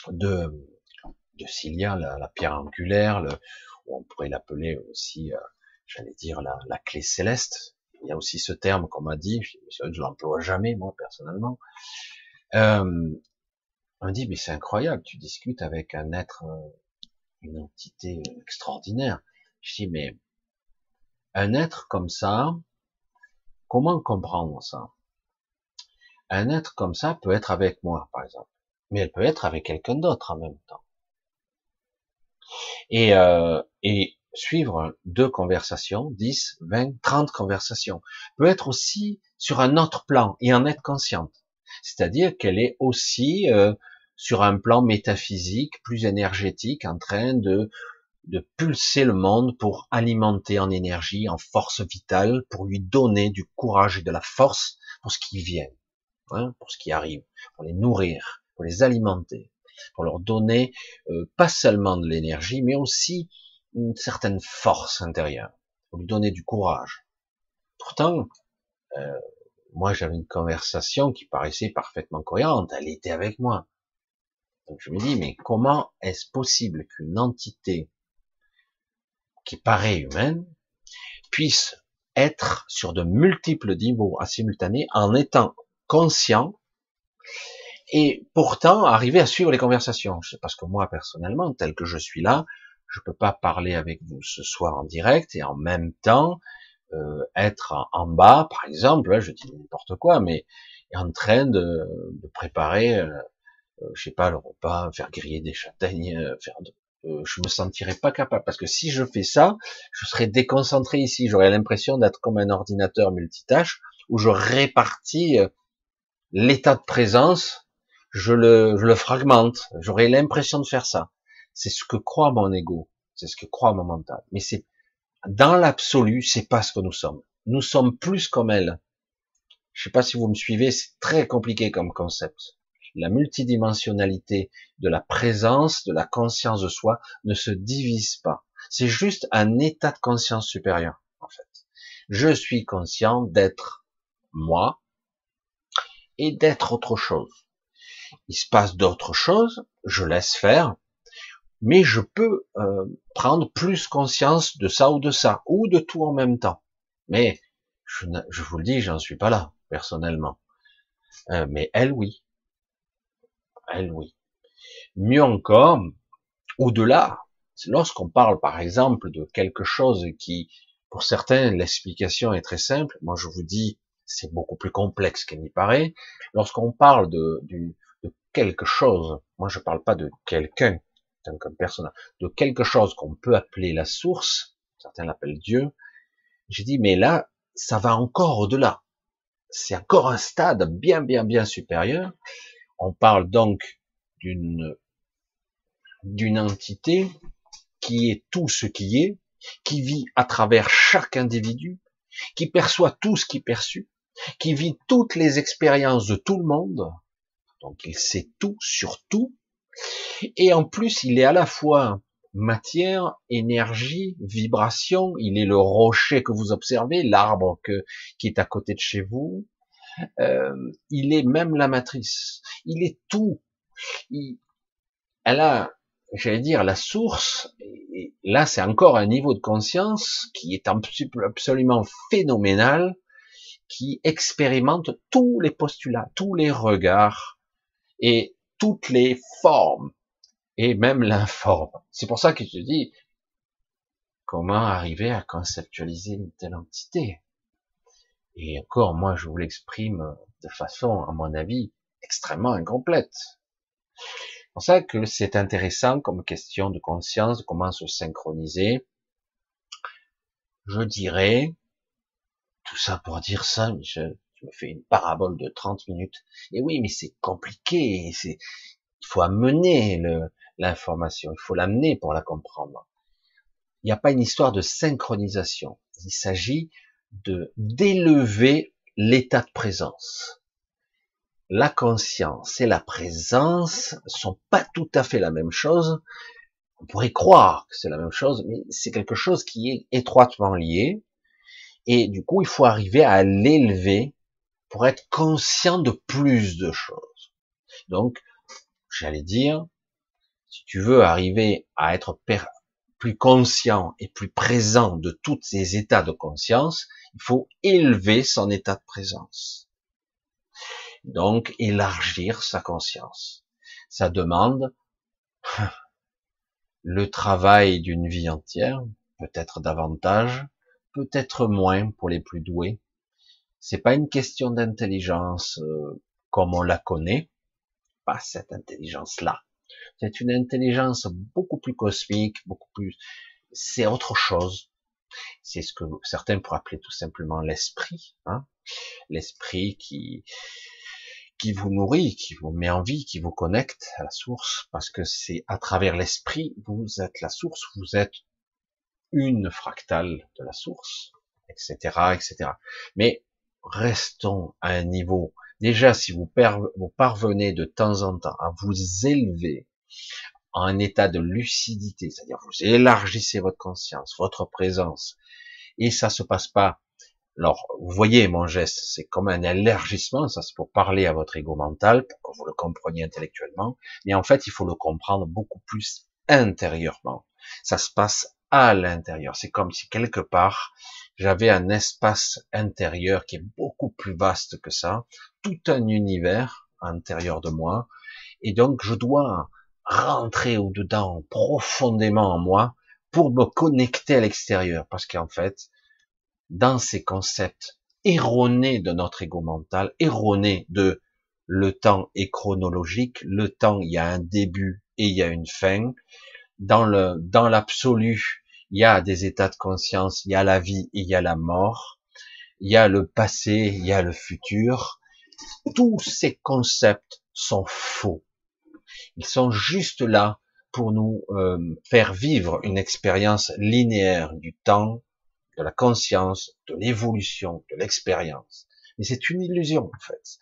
Speaker 1: de de Cilia, la, pierre angulaire, le, ou on pourrait l'appeler aussi, euh, j'allais dire la, la, clé céleste. Il y a aussi ce terme qu'on m'a dit, je, l'emploie jamais moi personnellement. Euh, on me dit mais c'est incroyable, tu discutes avec un être euh, une entité extraordinaire. Je dis, mais un être comme ça, comment comprendre ça? Un être comme ça peut être avec moi, par exemple, mais elle peut être avec quelqu'un d'autre en même temps. Et, euh, et suivre deux conversations, 10, 20, 30 conversations, peut être aussi sur un autre plan et en être consciente. C'est-à-dire qu'elle est aussi euh, sur un plan métaphysique, plus énergétique, en train de, de pulser le monde pour alimenter en énergie, en force vitale, pour lui donner du courage et de la force pour ce qui vient, hein, pour ce qui arrive, pour les nourrir, pour les alimenter, pour leur donner euh, pas seulement de l'énergie, mais aussi une certaine force intérieure, pour lui donner du courage. Pourtant, euh, moi j'avais une conversation qui paraissait parfaitement cohérente, elle était avec moi. Donc je me dis, mais comment est-ce possible qu'une entité qui paraît humaine puisse être sur de multiples niveaux à simultané en étant conscient et pourtant arriver à suivre les conversations? Parce que moi personnellement, tel que je suis là, je peux pas parler avec vous ce soir en direct et en même temps euh, être en bas, par exemple, je dis n'importe quoi, mais en train de, de préparer euh, euh, je sais pas, le repas, faire griller des châtaignes, euh, faire euh, je me sentirais pas capable parce que si je fais ça, je serais déconcentré ici. J'aurais l'impression d'être comme un ordinateur multitâche où je répartis l'état de présence, je le, je le fragmente. J'aurais l'impression de faire ça. C'est ce que croit mon ego, c'est ce que croit mon mental. Mais c'est dans l'absolu, c'est pas ce que nous sommes. Nous sommes plus comme elle. Je sais pas si vous me suivez, c'est très compliqué comme concept la multidimensionnalité de la présence, de la conscience de soi ne se divise pas. C'est juste un état de conscience supérieur, en fait. Je suis conscient d'être moi et d'être autre chose. Il se passe d'autres choses, je laisse faire, mais je peux euh, prendre plus conscience de ça ou de ça, ou de tout en même temps. Mais je, je vous le dis, j'en suis pas là, personnellement. Euh, mais elle, oui elle oui. Mieux encore, au-delà, lorsqu'on parle par exemple de quelque chose qui, pour certains, l'explication est très simple, moi je vous dis, c'est beaucoup plus complexe qu'il n'y paraît. Lorsqu'on parle de, de, quelque chose, moi je parle pas de quelqu'un, comme personne, de quelque chose qu'on peut appeler la source, certains l'appellent Dieu, j'ai dit, mais là, ça va encore au-delà. C'est encore un stade bien, bien, bien supérieur. On parle donc d'une d'une entité qui est tout ce qui est, qui vit à travers chaque individu, qui perçoit tout ce qui est perçu, qui vit toutes les expériences de tout le monde, donc il sait tout sur tout, et en plus il est à la fois matière, énergie, vibration, il est le rocher que vous observez, l'arbre qui est à côté de chez vous, euh, il est même la matrice, il est tout. Il, elle a, j'allais dire, la source, et là c'est encore un niveau de conscience qui est absolument phénoménal, qui expérimente tous les postulats, tous les regards. Et toutes les formes, et même l'informe. C'est pour ça que je dis, comment arriver à conceptualiser une telle entité? Et encore, moi, je vous l'exprime de façon, à mon avis, extrêmement incomplète. C'est pour ça que c'est intéressant comme question de conscience, comment se synchroniser. Je dirais, tout ça pour dire ça, je, je me fais une parabole de 30 minutes. Et oui, mais c'est compliqué, il faut amener l'information, il faut l'amener pour la comprendre. Il n'y a pas une histoire de synchronisation. Il s'agit d'élever l'état de présence. La conscience et la présence sont pas tout à fait la même chose. On pourrait croire que c'est la même chose, mais c'est quelque chose qui est étroitement lié. Et du coup, il faut arriver à l'élever pour être conscient de plus de choses. Donc, j'allais dire, si tu veux arriver à être plus conscient et plus présent de tous ces états de conscience, il faut élever son état de présence. Donc, élargir sa conscience. Ça demande le travail d'une vie entière, peut-être davantage, peut-être moins pour les plus doués. C'est pas une question d'intelligence euh, comme on la connaît, pas cette intelligence-là. C'est une intelligence beaucoup plus cosmique, beaucoup plus, c'est autre chose. C'est ce que certains pourraient appeler tout simplement l'esprit, hein l'esprit qui qui vous nourrit, qui vous met en vie, qui vous connecte à la source, parce que c'est à travers l'esprit, vous êtes la source, vous êtes une fractale de la source, etc., etc. Mais restons à un niveau. Déjà, si vous, parvenez de temps en temps à vous élever en un état de lucidité, c'est-à-dire vous élargissez votre conscience, votre présence, et ça se passe pas. Alors, vous voyez mon geste, c'est comme un élargissement, ça c'est pour parler à votre ego mental, pour que vous le compreniez intellectuellement, mais en fait, il faut le comprendre beaucoup plus intérieurement. Ça se passe à l'intérieur. C'est comme si quelque part, j'avais un espace intérieur qui est beaucoup plus vaste que ça, tout un univers intérieur de moi, et donc je dois rentrer au-dedans profondément en moi pour me connecter à l'extérieur. Parce qu'en fait, dans ces concepts erronés de notre ego mental, erronés de le temps est chronologique, le temps, il y a un début et il y a une fin, dans le, dans l'absolu, il y a des états de conscience, il y a la vie, il y a la mort, il y a le passé, il y a le futur. Tous ces concepts sont faux. Ils sont juste là pour nous euh, faire vivre une expérience linéaire du temps, de la conscience, de l'évolution, de l'expérience. Mais c'est une illusion en fait,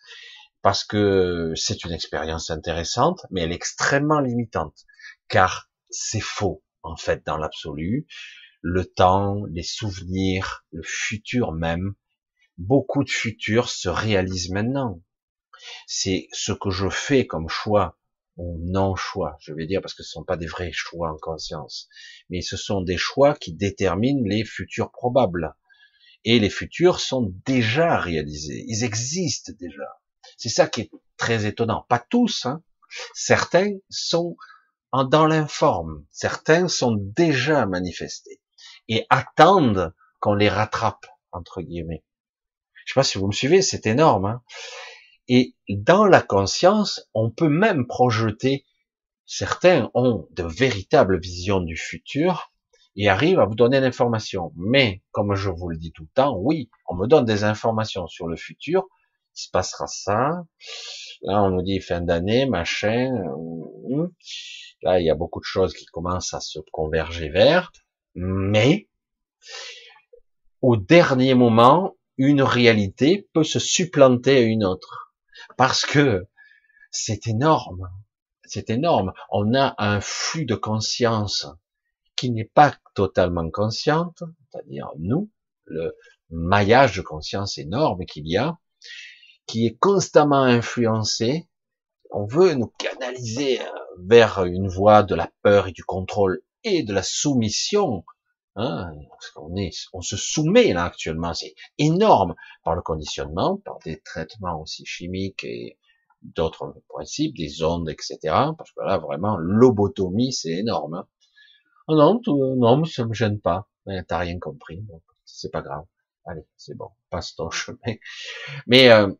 Speaker 1: parce que c'est une expérience intéressante, mais elle est extrêmement limitante, car c'est faux en fait dans l'absolu. Le temps, les souvenirs, le futur même, beaucoup de futurs se réalisent maintenant. C'est ce que je fais comme choix ou non-choix, je vais dire, parce que ce ne sont pas des vrais choix en conscience, mais ce sont des choix qui déterminent les futurs probables. Et les futurs sont déjà réalisés, ils existent déjà. C'est ça qui est très étonnant. Pas tous, hein. certains sont dans l'informe, certains sont déjà manifestés et attendent qu'on les rattrape, entre guillemets. Je sais pas si vous me suivez, c'est énorme. Hein et dans la conscience, on peut même projeter, certains ont de véritables visions du futur et arrivent à vous donner l'information. Mais, comme je vous le dis tout le temps, oui, on me donne des informations sur le futur, il se passera ça. Là, on nous dit fin d'année, machin. Là, il y a beaucoup de choses qui commencent à se converger vers. Mais, au dernier moment, une réalité peut se supplanter à une autre parce que c'est énorme, c'est énorme. On a un flux de conscience qui n'est pas totalement consciente, c'est-à-dire nous, le maillage de conscience énorme qu'il y a, qui est constamment influencé. On veut nous canaliser euh, vers une voie de la peur et du contrôle et de la soumission. Hein, on, est, on se soumet là actuellement, c'est énorme par le conditionnement, par des traitements aussi chimiques et d'autres principes, des ondes, etc. Parce que là, vraiment, lobotomie, c'est énorme. Hein. Oh non, tout, non, ça me gêne pas. T'as rien compris, donc c'est pas grave. Allez, c'est bon, passe ton chemin. Mais euh,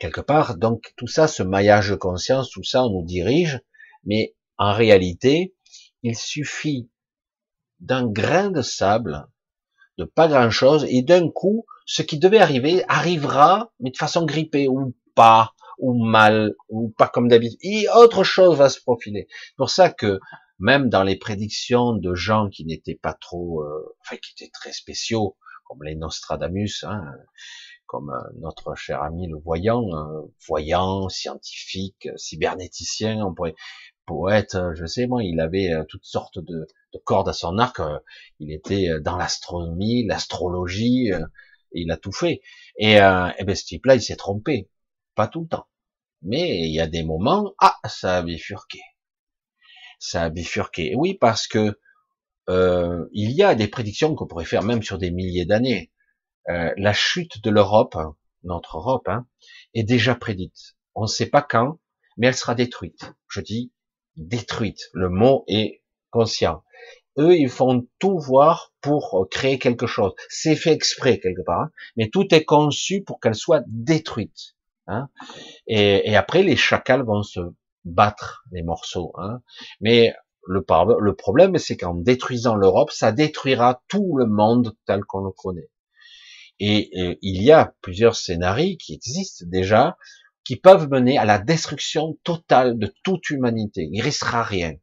Speaker 1: quelque part, donc tout ça, ce maillage de conscience, tout ça, on nous dirige, mais en réalité, il suffit d'un grain de sable, de pas grand chose, et d'un coup, ce qui devait arriver arrivera, mais de façon grippée, ou pas, ou mal, ou pas comme d'habitude. Et autre chose va se profiler. C'est pour ça que même dans les prédictions de gens qui n'étaient pas trop, euh, enfin qui étaient très spéciaux, comme les Nostradamus, hein, comme euh, notre cher ami le voyant, euh, voyant, scientifique, cybernéticien, on pourrait, poète, je sais moi, il avait toutes sortes de, de cordes à son arc. il était dans l'astronomie, l'astrologie, il a tout fait. Et, et ben ce type-là, il s'est trompé, pas tout le temps. Mais il y a des moments, ah, ça a bifurqué. Ça a bifurqué. Oui, parce que euh, il y a des prédictions qu'on pourrait faire même sur des milliers d'années. Euh, la chute de l'Europe, notre Europe, hein, est déjà prédite. On ne sait pas quand, mais elle sera détruite. Je dis détruite. Le mot est conscient. Eux, ils font tout voir pour créer quelque chose. C'est fait exprès quelque part, hein, mais tout est conçu pour qu'elle soit détruite. Hein. Et, après, les chacals vont se battre les morceaux. Hein. Mais le problème, c'est qu'en détruisant l'Europe, ça détruira tout le monde tel qu'on le connaît. Et, il y a plusieurs scénarios qui existent déjà, qui peuvent mener à la destruction totale de toute humanité. Il ne restera rien.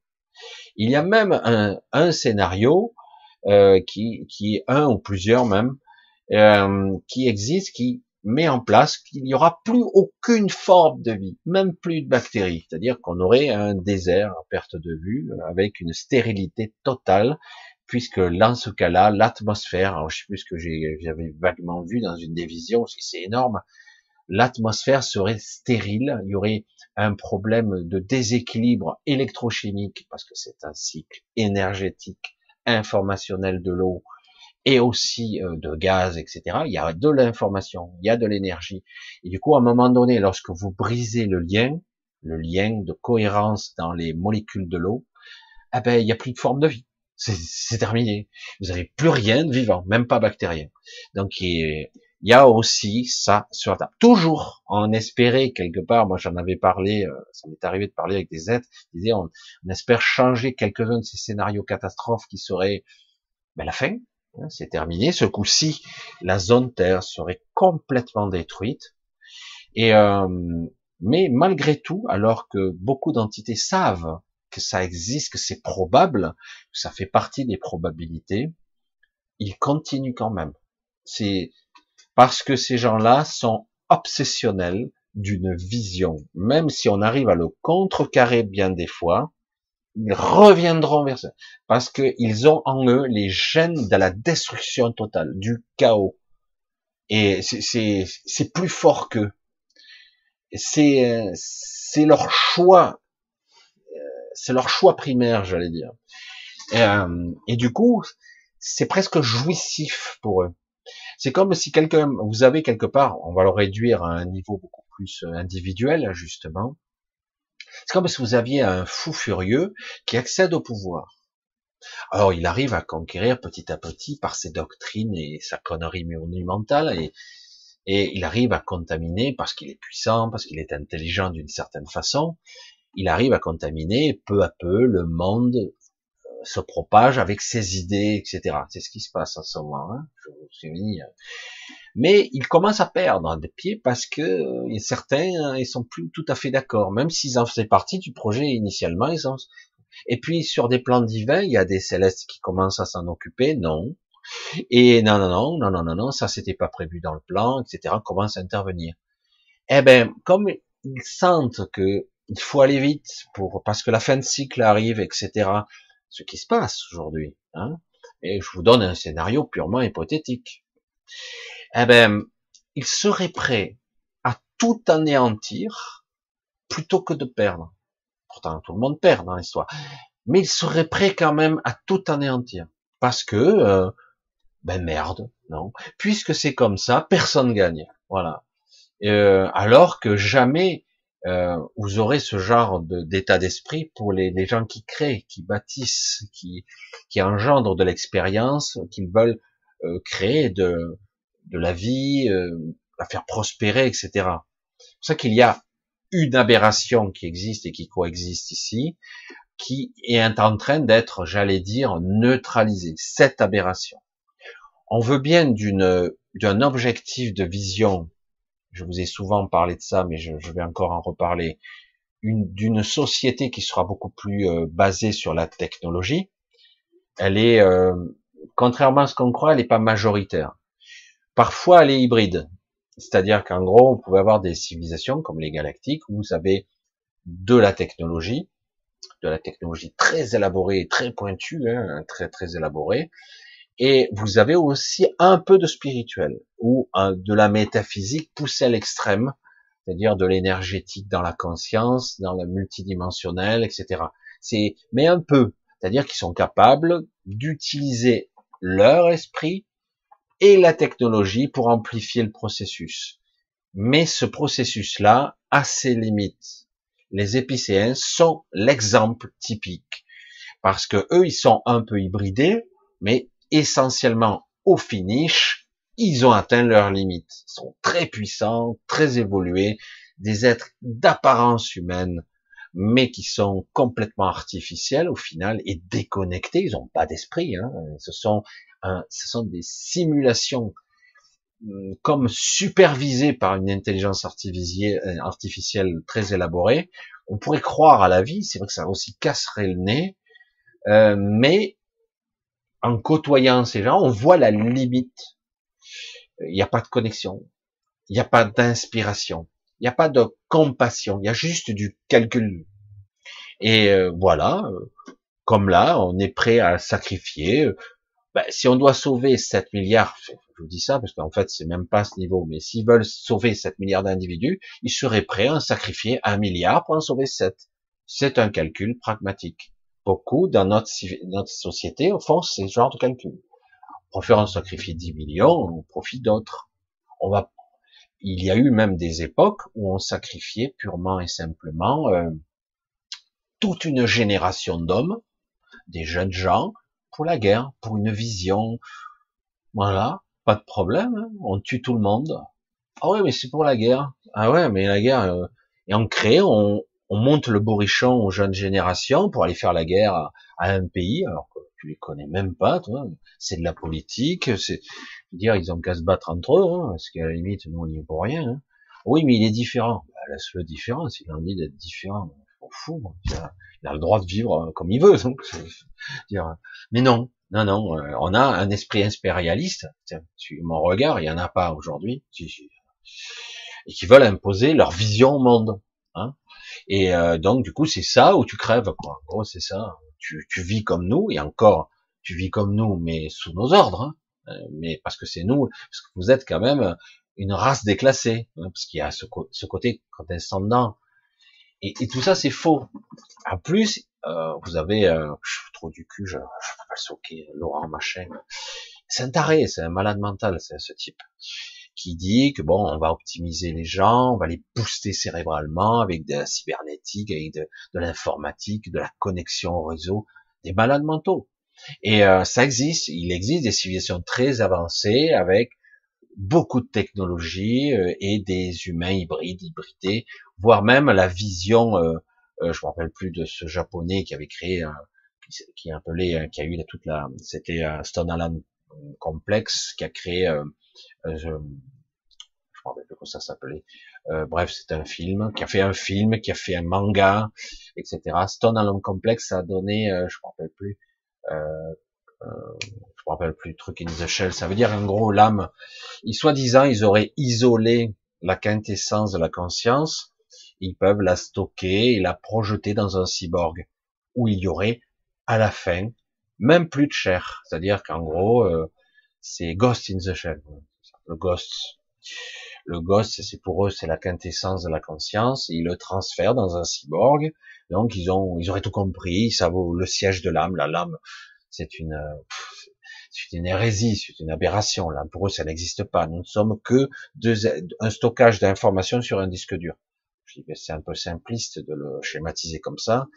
Speaker 1: Il y a même un, un scénario euh, qui, qui un ou plusieurs même, euh, qui existe, qui met en place qu'il n'y aura plus aucune forme de vie, même plus de bactéries. C'est-à-dire qu'on aurait un désert à perte de vue avec une stérilité totale, puisque dans ce cas-là, l'atmosphère, alors je sais plus ce que j'avais vaguement vu dans une des visions, c'est énorme, l'atmosphère serait stérile, il y aurait un problème de déséquilibre électrochimique, parce que c'est un cycle énergétique, informationnel de l'eau, et aussi euh, de gaz, etc. Il y a de l'information, il y a de l'énergie. Et du coup, à un moment donné, lorsque vous brisez le lien, le lien de cohérence dans les molécules de l'eau, eh ben, il n'y a plus de forme de vie. C'est terminé. Vous n'avez plus rien de vivant, même pas bactérien. Donc, il y a aussi ça sur la table. Toujours en espérer quelque part, moi j'en avais parlé, euh, ça m'est arrivé de parler avec des êtres, disaient on, on espère changer quelques-uns de ces scénarios catastrophes qui seraient ben, la fin, hein, c'est terminé. Ce coup-ci, la zone Terre serait complètement détruite. Et euh, mais malgré tout, alors que beaucoup d'entités savent que ça existe, que c'est probable, que ça fait partie des probabilités, ils continuent quand même. C'est parce que ces gens-là sont obsessionnels d'une vision. Même si on arrive à le contrecarrer bien des fois, ils reviendront vers ça. Parce qu'ils ont en eux les gènes de la destruction totale, du chaos. Et c'est plus fort qu'eux. C'est c'est leur choix, c'est leur choix primaire, j'allais dire. Et, euh, et du coup, c'est presque jouissif pour eux. C'est comme si quelqu'un, vous avez quelque part, on va le réduire à un niveau beaucoup plus euh, individuel, justement. C'est comme si vous aviez un fou furieux qui accède au pouvoir. Alors, il arrive à conquérir petit à petit par ses doctrines et sa connerie monumentale et, et il arrive à contaminer parce qu'il est puissant, parce qu'il est intelligent d'une certaine façon. Il arrive à contaminer peu à peu le monde se propage avec ses idées, etc. C'est ce qui se passe en ce moment. Hein je vous souviens. Mais il commence à perdre des pieds parce que euh, certains hein, ils sont plus tout à fait d'accord, même s'ils en faisaient partie du projet initialement. Ils ont... Et puis sur des plans divins, il y a des célestes qui commencent à s'en occuper. Non. Et non, non, non, non, non, non, non, ça c'était pas prévu dans le plan, etc. Commence à intervenir. Eh ben, comme ils sentent que il faut aller vite pour parce que la fin de cycle arrive, etc ce qui se passe aujourd'hui. Hein et je vous donne un scénario purement hypothétique. Eh ben, il serait prêt à tout anéantir plutôt que de perdre. Pourtant, tout le monde perd dans l'histoire. Mais il serait prêt quand même à tout anéantir. Parce que, euh, ben merde, non. Puisque c'est comme ça, personne gagne. Voilà. Euh, alors que jamais euh, vous aurez ce genre d'état d'esprit pour les, les, gens qui créent, qui bâtissent, qui, qui engendrent de l'expérience, qui veulent euh, créer de, de la vie, euh, la faire prospérer, etc. C'est pour ça qu'il y a une aberration qui existe et qui coexiste ici, qui est en train d'être, j'allais dire, neutralisée. Cette aberration. On veut bien d'une d'un objectif de vision je vous ai souvent parlé de ça, mais je, vais encore en reparler, d'une société qui sera beaucoup plus euh, basée sur la technologie. Elle est, euh, contrairement à ce qu'on croit, elle n'est pas majoritaire. Parfois, elle est hybride. C'est-à-dire qu'en gros, vous pouvez avoir des civilisations comme les galactiques où vous avez de la technologie, de la technologie très élaborée très pointue, hein, très très élaborée, et vous avez aussi un peu de spirituel ou de la métaphysique poussée à l'extrême, c'est-à-dire de l'énergétique dans la conscience, dans le multidimensionnel, etc. C'est mais un peu, c'est-à-dire qu'ils sont capables d'utiliser leur esprit et la technologie pour amplifier le processus. Mais ce processus-là a ses limites. Les épicéens sont l'exemple typique parce que eux, ils sont un peu hybridés, mais essentiellement au finish, ils ont atteint leurs limites. Ils sont très puissants, très évolués, des êtres d'apparence humaine, mais qui sont complètement artificiels au final et déconnectés. Ils n'ont pas d'esprit. Hein. Ce sont, ce sont des simulations hum, comme supervisées par une intelligence artificielle, euh, artificielle très élaborée. On pourrait croire à la vie. C'est vrai que ça aussi casserait le nez, euh, mais en côtoyant ces gens, on voit la limite. Il n'y a pas de connexion, il n'y a pas d'inspiration, il n'y a pas de compassion, il y a juste du calcul. Et euh, voilà, comme là, on est prêt à sacrifier. Ben, si on doit sauver 7 milliards, je vous dis ça parce qu'en fait c'est même pas ce niveau, mais s'ils veulent sauver 7 milliards d'individus, ils seraient prêts à sacrifier un milliard pour en sauver 7. C'est un calcul pragmatique beaucoup dans notre, notre société font ce genre de calcul. On préfère sacrifier 10 millions au profit d'autres. On va, il y a eu même des époques où on sacrifiait purement et simplement euh, toute une génération d'hommes, des jeunes gens, pour la guerre, pour une vision, voilà, pas de problème, hein. on tue tout le monde. Ah ouais, mais c'est pour la guerre. Ah ouais, mais la guerre, euh, et on crée, on, on monte le bourrichon aux jeunes générations pour aller faire la guerre à, un pays, alors que tu les connais même pas, toi. C'est de la politique, c'est, dire, ils ont qu'à se battre entre eux, hein, parce qu'à la limite, nous, on n'y est pour rien. Hein. Oui, mais il est différent. Bah, laisse-le différent, s'il a envie d'être différent, on fou. Il a, le droit de vivre comme il veut. Donc, dire, mais non, non, non, euh, on a un esprit impérialiste. Tiens, mon regard, il y en a pas aujourd'hui. Et qui veulent imposer leur vision au monde. Hein. Et euh, donc, du coup, c'est ça où tu crèves, quoi. En gros, c'est ça. Tu, tu, vis comme nous, et encore, tu vis comme nous, mais sous nos ordres. Hein. Euh, mais parce que c'est nous, parce que vous êtes quand même une race déclassée, hein, parce qu'il y a ce, ce côté condescendant. Et, et tout ça, c'est faux. En plus, euh, vous avez euh, trop du cul, je, je peux pas le soquer, Laurent machin. C'est un taré, c'est un malade mental, c'est ce type qui dit que bon, on va optimiser les gens, on va les booster cérébralement avec de la cybernétique, avec de, l'informatique, de la connexion au réseau, des malades mentaux. Et euh, ça existe, il existe des civilisations très avancées avec beaucoup de technologies euh, et des humains hybrides, hybridés, voire même la vision, euh, euh je me rappelle plus de ce japonais qui avait créé, qui, qui appelé, qui a eu toute la, c'était Stone Island Complex qui a créé, je, je me rappelle plus comment ça s'appelait. bref, c'est un film qui a fait un film, qui a fait un manga, etc. Stone Island Complex a donné, je me rappelle plus. Euh, euh, je me rappelle plus, truc in the shell, ça veut dire en gros l'âme, soi-disant ils auraient isolé la quintessence de la conscience, ils peuvent la stocker et la projeter dans un cyborg, où il y aurait à la fin même plus de chair, c'est-à-dire qu'en gros euh, c'est Ghost in the Shell, le Ghost. Le Ghost, c'est pour eux, c'est la quintessence de la conscience, ils le transfèrent dans un cyborg, donc ils ont, ils auraient tout compris, ça vaut le siège de l'âme, la lame, c'est une, c'est une hérésie, c'est une aberration. Là, pour eux, ça n'existe pas. Nous ne sommes que un stockage d'informations sur un disque dur. Je dis, c'est un peu simpliste de le schématiser comme ça.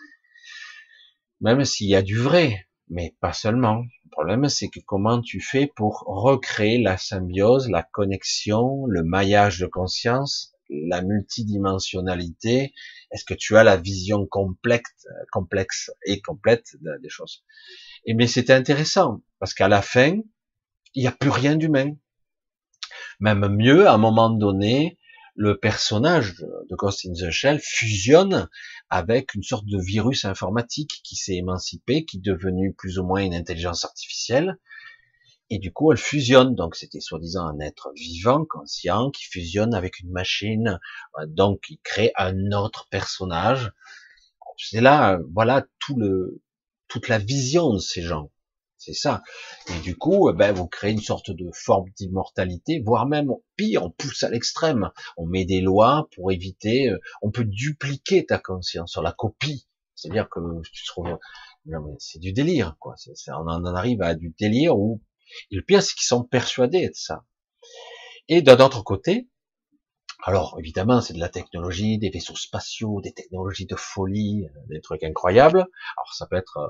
Speaker 1: Même s'il y a du vrai, mais pas seulement. Le problème, c'est que comment tu fais pour recréer la symbiose, la connexion, le maillage de conscience, la multidimensionnalité? Est-ce que tu as la vision complexe, complexe et complète des choses? Et mais c'était intéressant parce qu'à la fin, il n'y a plus rien d'humain. Même mieux, à un moment donné, le personnage de Ghost in the Shell fusionne avec une sorte de virus informatique qui s'est émancipé, qui est devenu plus ou moins une intelligence artificielle. Et du coup, elle fusionne. Donc, c'était soi-disant un être vivant, conscient, qui fusionne avec une machine. Donc, il crée un autre personnage. C'est là, voilà, tout le, toute la vision de ces gens. C'est ça. Et du coup, eh ben, vous créez une sorte de forme d'immortalité, voire même pire, on pousse à l'extrême. On met des lois pour éviter, euh, on peut dupliquer ta conscience sur la copie. C'est-à-dire que tu trouves, c'est du délire, quoi. on en arrive à du délire où, et le pire, c'est qu'ils sont persuadés de ça. Et d'un autre côté, alors évidemment, c'est de la technologie, des vaisseaux spatiaux, des technologies de folie, euh, des trucs incroyables. Alors ça peut être euh,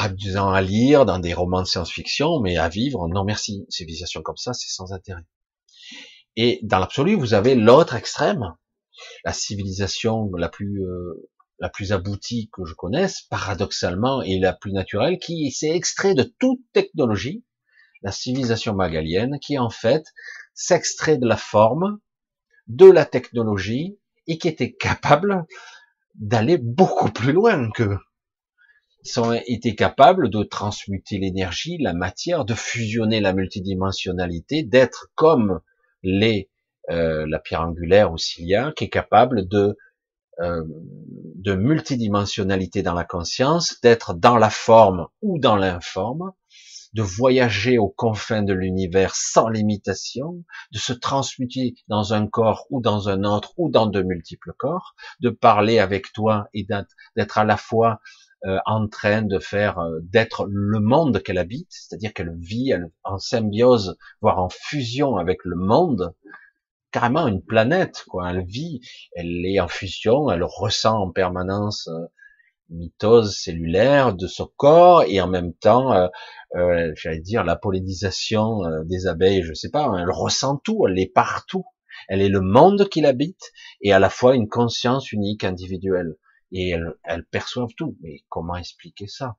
Speaker 1: amusant à lire dans des romans de science-fiction, mais à vivre, non merci. Une civilisation comme ça, c'est sans intérêt. Et dans l'absolu, vous avez l'autre extrême, la civilisation la plus euh, la plus aboutie que je connaisse, paradoxalement, et la plus naturelle, qui s'est extrait de toute technologie, la civilisation magalienne, qui en fait s'extrait de la forme, de la technologie, et qui était capable d'aller beaucoup plus loin que ils ont été capables de transmuter l'énergie, la matière, de fusionner la multidimensionnalité, d'être comme les euh, la pierre angulaire ou Cilia, qui est capable de euh, de multidimensionnalité dans la conscience, d'être dans la forme ou dans l'informe, de voyager aux confins de l'univers sans limitation, de se transmuter dans un corps ou dans un autre ou dans de multiples corps, de parler avec toi et d'être à la fois euh, en train de faire, euh, d'être le monde qu'elle habite, c'est-à-dire qu'elle vit en symbiose, voire en fusion avec le monde, carrément une planète, quoi. Elle vit, elle est en fusion, elle ressent en permanence euh, mitose cellulaire de ce corps et en même temps, euh, j'allais dire la pollinisation des abeilles, je sais pas, hein, elle ressent tout, elle est partout, elle est le monde qui l'habite et à la fois une conscience unique individuelle et elle, elle perçoit tout. Mais comment expliquer ça?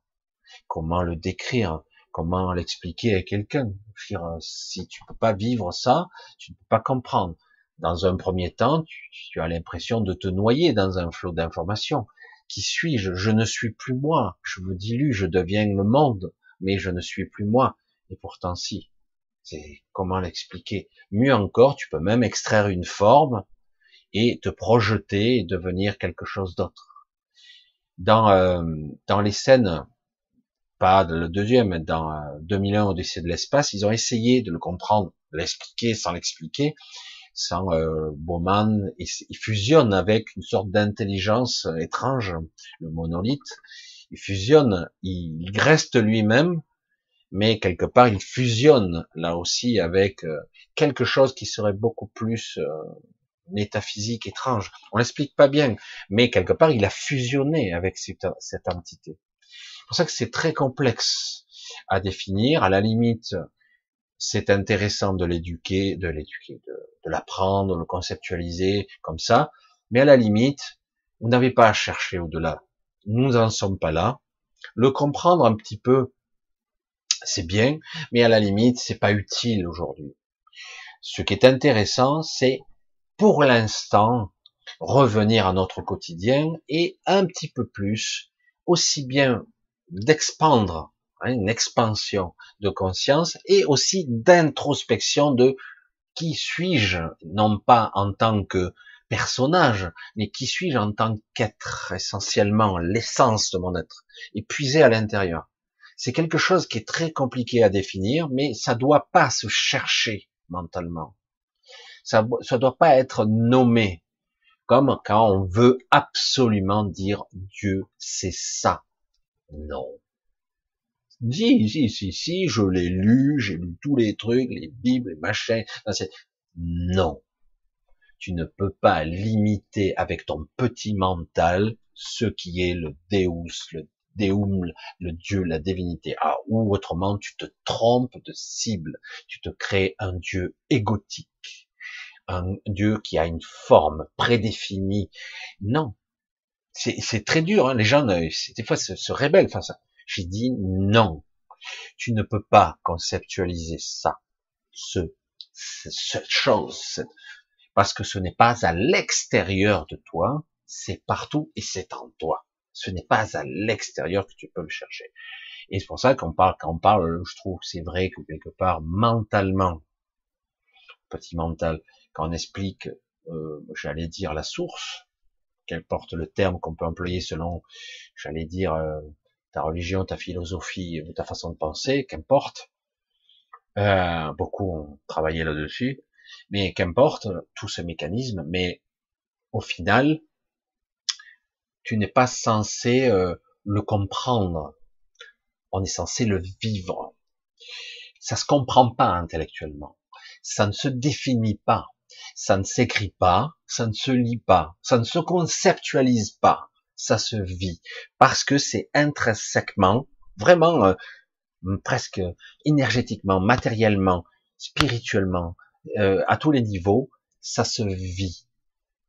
Speaker 1: Comment le décrire? Comment l'expliquer à quelqu'un? Si tu peux pas vivre ça, tu ne peux pas comprendre. Dans un premier temps, tu, tu as l'impression de te noyer dans un flot d'informations. Qui suis-je? Je ne suis plus moi. Je me dilue, je deviens le monde, mais je ne suis plus moi. Et pourtant, si. C'est comment l'expliquer? Mieux encore, tu peux même extraire une forme et te projeter et devenir quelque chose d'autre. Dans euh, dans les scènes, pas le deuxième, dans 2001 Odyssée de l'espace, ils ont essayé de le comprendre, l'expliquer sans l'expliquer sans euh, Bowman, il, fusionne avec une sorte d'intelligence étrange, le monolithe. Il fusionne, il, reste lui-même, mais quelque part il fusionne là aussi avec euh, quelque chose qui serait beaucoup plus euh, métaphysique, étrange. On l'explique pas bien, mais quelque part il a fusionné avec cette, cette entité. C'est pour ça que c'est très complexe à définir. À la limite, c'est intéressant de l'éduquer, de l'éduquer, de, l'apprendre, de le conceptualiser comme ça, mais à la limite, vous n'avez pas à chercher au-delà. Nous n'en sommes pas là. Le comprendre un petit peu, c'est bien, mais à la limite, c'est pas utile aujourd'hui. Ce qui est intéressant, c'est pour l'instant revenir à notre quotidien et un petit peu plus, aussi bien d'expandre Hein, une expansion de conscience et aussi d'introspection de qui suis-je, non pas en tant que personnage, mais qui suis-je en tant qu'être, essentiellement l'essence de mon être, épuisé à l'intérieur. C'est quelque chose qui est très compliqué à définir, mais ça doit pas se chercher mentalement. Ça, ça doit pas être nommé, comme quand on veut absolument dire Dieu, c'est ça. Non. Si, si, si, si, je l'ai lu, j'ai lu tous les trucs, les bibles, les machins. Non. Tu ne peux pas limiter avec ton petit mental ce qui est le Deus, le Deum, le Dieu, la divinité. Ah, ou autrement, tu te trompes de cible. Tu te crées un Dieu égotique. Un Dieu qui a une forme prédéfinie. Non. C'est très dur, hein. les gens, des fois, se, se rebellent face à j'ai dit non. Tu ne peux pas conceptualiser ça, ce, cette chose, parce que ce n'est pas à l'extérieur de toi, c'est partout et c'est en toi. Ce n'est pas à l'extérieur que tu peux le chercher. Et c'est pour ça qu'on parle, quand on parle, je trouve, c'est vrai que quelque part, mentalement, petit mental, quand on explique, euh, j'allais dire la source, qu'elle porte le terme qu'on peut employer selon, j'allais dire, euh, ta religion, ta philosophie ou ta façon de penser, qu'importe. Euh, beaucoup ont travaillé là-dessus, mais qu'importe tout ce mécanisme, mais au final, tu n'es pas censé euh, le comprendre. On est censé le vivre. Ça se comprend pas intellectuellement. Ça ne se définit pas. Ça ne s'écrit pas. Ça ne se lit pas. Ça ne se conceptualise pas ça se vit parce que c'est intrinsèquement, vraiment euh, presque énergétiquement, matériellement, spirituellement, euh, à tous les niveaux, ça se vit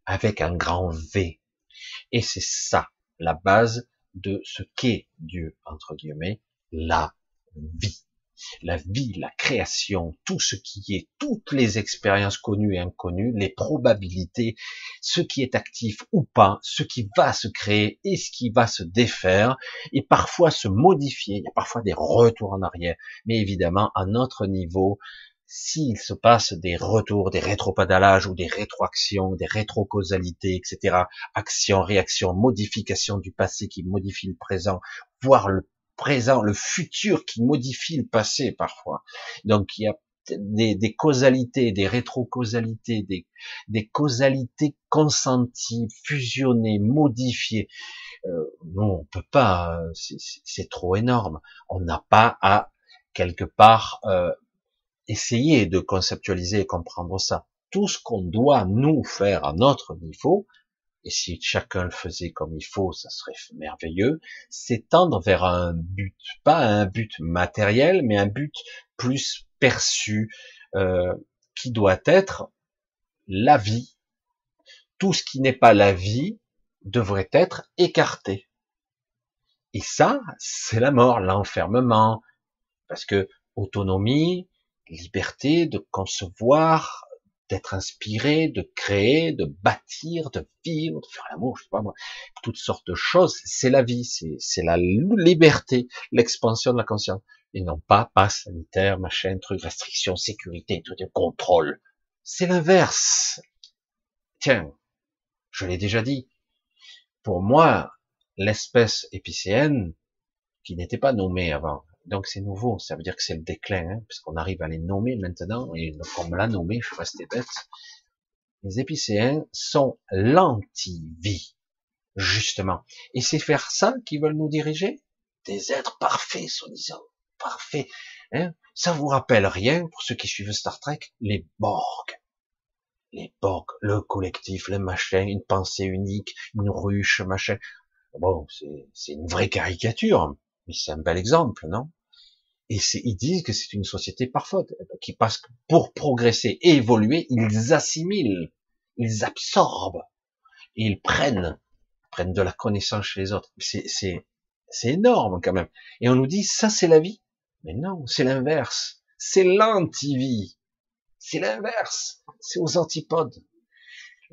Speaker 1: avec un grand V. Et c'est ça la base de ce qu'est Dieu, entre guillemets, la vie la vie, la création, tout ce qui est, toutes les expériences connues et inconnues, les probabilités, ce qui est actif ou pas, ce qui va se créer et ce qui va se défaire, et parfois se modifier, il y a parfois des retours en arrière, mais évidemment, à notre niveau, s'il se passe des retours, des rétropédalages ou des rétroactions, des rétrocausalités, etc., action, réaction, modification du passé qui modifie le présent, voire le présent, le futur qui modifie le passé parfois. Donc il y a des, des causalités, des rétrocausalités, des, des causalités consenties, fusionnées, modifiées. Euh, non, on peut pas, c'est trop énorme. On n'a pas à quelque part euh, essayer de conceptualiser et comprendre ça. Tout ce qu'on doit nous faire à notre niveau, et si chacun le faisait comme il faut, ça serait merveilleux, c'est tendre vers un but, pas un but matériel, mais un but plus perçu, euh, qui doit être la vie. Tout ce qui n'est pas la vie devrait être écarté. Et ça, c'est la mort, l'enfermement, parce que autonomie, liberté de concevoir, d'être inspiré, de créer, de bâtir, de vivre, de faire l'amour, je sais pas moi, toutes sortes de choses. C'est la vie, c'est la liberté, l'expansion de la conscience. Et non pas passe sanitaire, machin, truc, restriction, sécurité, tout est contrôle. C'est l'inverse. Tiens, je l'ai déjà dit. Pour moi, l'espèce épicéenne, qui n'était pas nommée avant, donc c'est nouveau, ça veut dire que c'est le déclin, hein, puisqu'on arrive à les nommer maintenant, et comme on l'a nommé, je suis resté bête. Les épicéens sont l'anti-vie, justement. Et c'est faire ça qu'ils veulent nous diriger? Des êtres parfaits, soi-disant. Parfaits. Hein ça vous rappelle rien, pour ceux qui suivent Star Trek, les Borg. Les Borg, le collectif, le machin, une pensée unique, une ruche, machin. Bon, c'est une vraie caricature, mais c'est un bel exemple, non? Et ils disent que c'est une société parfaite, qui passe pour progresser et évoluer, ils assimilent, ils absorbent, ils prennent, prennent de la connaissance chez les autres. C'est énorme quand même. Et on nous dit ça c'est la vie, mais non, c'est l'inverse, c'est l'anti-vie, c'est l'inverse, c'est aux antipodes.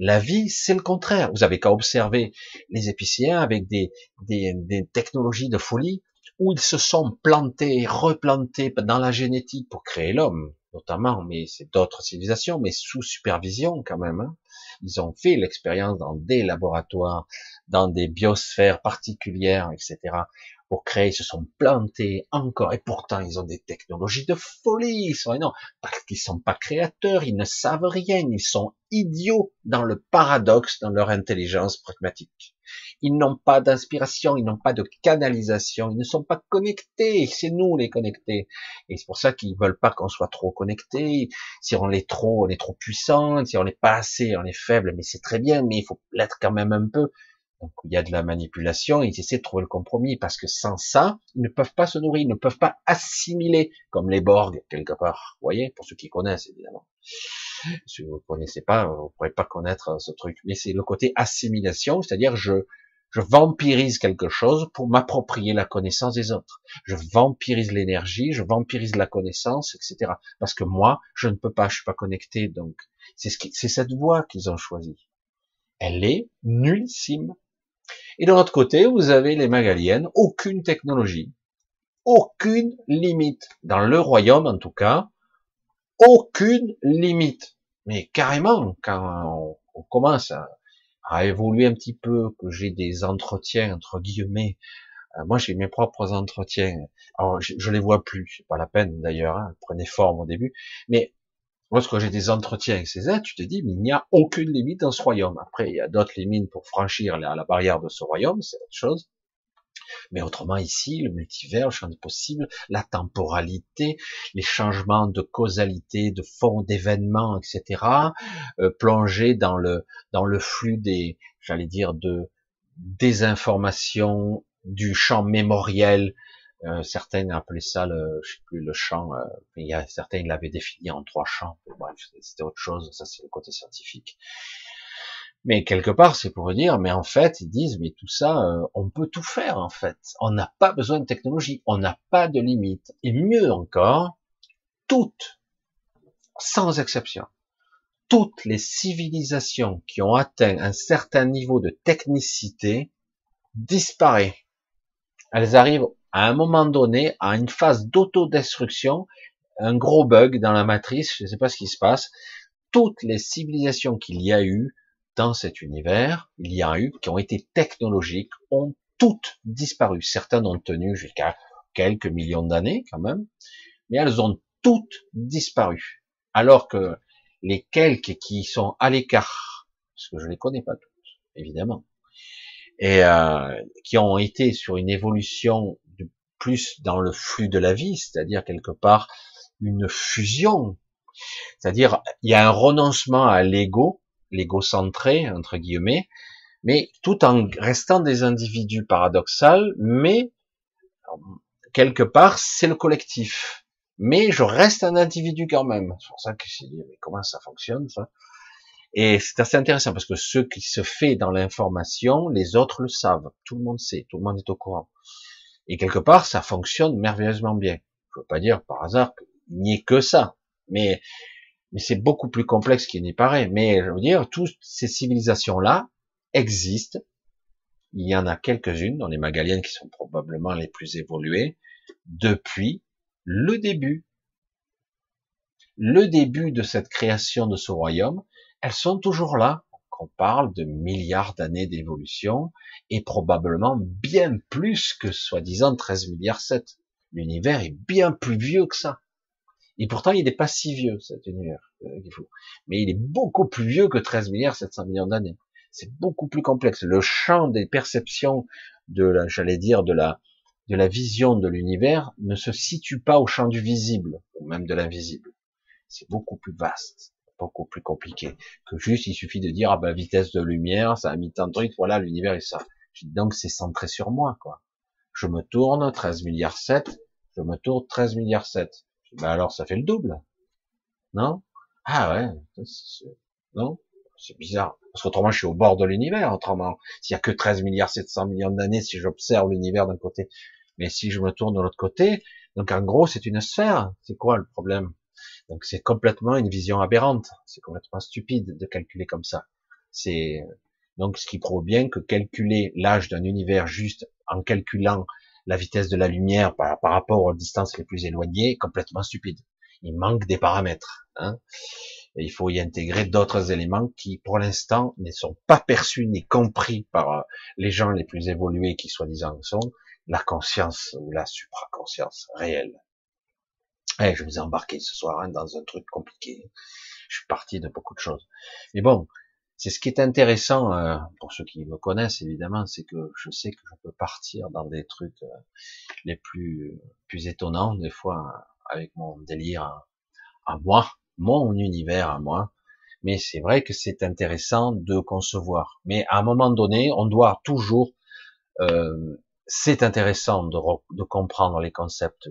Speaker 1: La vie, c'est le contraire. Vous avez qu'à observer les épicéens avec des, technologies de folie où ils se sont plantés, replantés dans la génétique pour créer l'homme, notamment, mais c'est d'autres civilisations, mais sous supervision quand même. Hein. Ils ont fait l'expérience dans des laboratoires, dans des biosphères particulières, etc pour créer, ils se sont plantés encore, et pourtant ils ont des technologies de folie, ils sont énormes, parce qu'ils sont pas créateurs, ils ne savent rien, ils sont idiots dans le paradoxe, dans leur intelligence pragmatique. Ils n'ont pas d'inspiration, ils n'ont pas de canalisation, ils ne sont pas connectés, c'est nous les connectés. Et c'est pour ça qu'ils veulent pas qu'on soit trop connectés. Si on l'est trop, on est trop puissant, si on n'est pas assez, on est faible, mais c'est très bien, mais il faut l'être quand même un peu. Donc il y a de la manipulation, ils essaient de trouver le compromis, parce que sans ça, ils ne peuvent pas se nourrir, ils ne peuvent pas assimiler, comme les Borg, quelque part. Vous voyez, pour ceux qui connaissent, évidemment. Si vous ne connaissez pas, vous ne pourrez pas connaître ce truc. Mais c'est le côté assimilation, c'est-à-dire je, je vampirise quelque chose pour m'approprier la connaissance des autres. Je vampirise l'énergie, je vampirise la connaissance, etc. Parce que moi, je ne peux pas, je suis pas connecté, donc c'est ce c'est cette voie qu'ils ont choisie. Elle est nullissime. Et de l'autre côté, vous avez les Magaliennes, aucune technologie, aucune limite. Dans le royaume, en tout cas, aucune limite. Mais carrément, quand on, commence à, évoluer un petit peu, que j'ai des entretiens, entre guillemets, euh, moi j'ai mes propres entretiens. Alors je, les vois plus, c'est pas la peine d'ailleurs, hein, prenez forme au début. Mais Lorsque j'ai des entretiens avec ces êtres, tu te dis, mais il n'y a aucune limite dans ce royaume. Après, il y a d'autres limites pour franchir la, barrière de ce royaume, c'est autre chose. Mais autrement, ici, le multivers, le champ des la temporalité, les changements de causalité, de fond d'événements, etc., euh, plonger dans le dans le flux des, j'allais dire, de des informations, du champ mémoriel, euh, certains appelaient ça le, je sais plus, le champ. Euh, il y a certains l'avaient défini en trois champs. Bref, c'était autre chose. Ça, c'est le côté scientifique. Mais quelque part, c'est pour dire, mais en fait, ils disent, mais tout ça, euh, on peut tout faire en fait. On n'a pas besoin de technologie, on n'a pas de limite. Et mieux encore, toutes, sans exception, toutes les civilisations qui ont atteint un certain niveau de technicité disparaissent. Elles arrivent à un moment donné, à une phase d'autodestruction, un gros bug dans la matrice, je ne sais pas ce qui se passe, toutes les civilisations qu'il y a eu dans cet univers, il y a eu, qui ont été technologiques, ont toutes disparu. Certaines ont tenu jusqu'à quelques millions d'années quand même, mais elles ont toutes disparu. Alors que les quelques qui sont à l'écart, parce que je les connais pas toutes, évidemment, et euh, qui ont été sur une évolution plus dans le flux de la vie, c'est-à-dire quelque part une fusion. C'est-à-dire, il y a un renoncement à l'ego, l'ego centré, entre guillemets, mais tout en restant des individus paradoxaux, mais quelque part, c'est le collectif. Mais je reste un individu quand même. C'est pour ça que je dit, mais comment ça fonctionne, ça? Et c'est assez intéressant parce que ce qui se fait dans l'information, les autres le savent. Tout le monde sait, tout le monde est au courant. Et quelque part, ça fonctionne merveilleusement bien. Je veux pas dire par hasard qu'il n'y ait que ça. Mais, mais c'est beaucoup plus complexe qu'il n'y paraît. Mais je veux dire, toutes ces civilisations-là existent. Il y en a quelques-unes dans les Magaliennes qui sont probablement les plus évoluées depuis le début. Le début de cette création de ce royaume, elles sont toujours là. On parle de milliards d'années d'évolution et probablement bien plus que soi-disant 13 milliards 7. L'univers est bien plus vieux que ça. Et pourtant, il n'est pas si vieux, cet univers. Euh, Mais il est beaucoup plus vieux que 13 milliards 700 millions d'années. C'est beaucoup plus complexe. Le champ des perceptions de la, j'allais dire, de la, de la vision de l'univers ne se situe pas au champ du visible, ou même de l'invisible. C'est beaucoup plus vaste beaucoup plus compliqué. Que juste il suffit de dire ah ben vitesse de lumière ça a mis tant de trucs voilà l'univers est ça. Donc c'est centré sur moi quoi. Je me tourne 13 milliards 7 je me tourne 13 milliards 7 ben alors ça fait le double. Non? Ah ouais non? C'est bizarre. Parce qu'autrement je suis au bord de l'univers autrement. S'il y a que 13 milliards 700 millions d'années si j'observe l'univers d'un côté. Mais si je me tourne de l'autre côté donc en gros c'est une sphère. C'est quoi le problème? Donc c'est complètement une vision aberrante, c'est complètement stupide de calculer comme ça. C'est donc ce qui prouve bien que calculer l'âge d'un univers juste en calculant la vitesse de la lumière par, rapport aux distances les plus éloignées est complètement stupide. Il manque des paramètres. Hein. Il faut y intégrer d'autres éléments qui, pour l'instant, ne sont pas perçus ni compris par euh, les gens les plus évolués qui soi-disant sont, la conscience ou la supraconscience réelle. Je vous ai embarqué ce soir hein, dans un truc compliqué. Je suis parti de beaucoup de choses. Mais bon, c'est ce qui est intéressant euh, pour ceux qui me connaissent évidemment, c'est que je sais que je peux partir dans des trucs euh, les plus plus étonnants des fois avec mon délire à, moi, mon univers à moi. Mais c'est vrai que c'est intéressant de concevoir. Mais à un moment donné, on doit toujours euh, c'est intéressant de, de, comprendre les concepts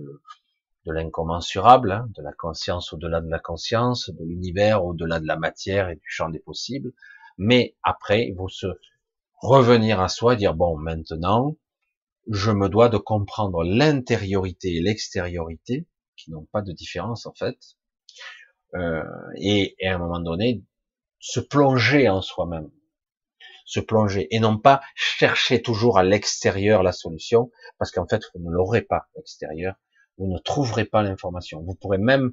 Speaker 1: de l'incommensurable, hein, de la conscience au-delà de la conscience, de l'univers au-delà de la matière et du champ des possibles. Mais après, il faut se revenir à soi, dire bon, maintenant, je me dois de comprendre l'intériorité et l'extériorité, qui n'ont pas de différence en fait, euh, et, et à un moment donné, se plonger en soi-même, se plonger, et non pas chercher toujours à l'extérieur la solution, parce qu'en fait, vous ne l'aurez pas l'extérieur, vous ne trouverez pas l'information. Vous pourrez même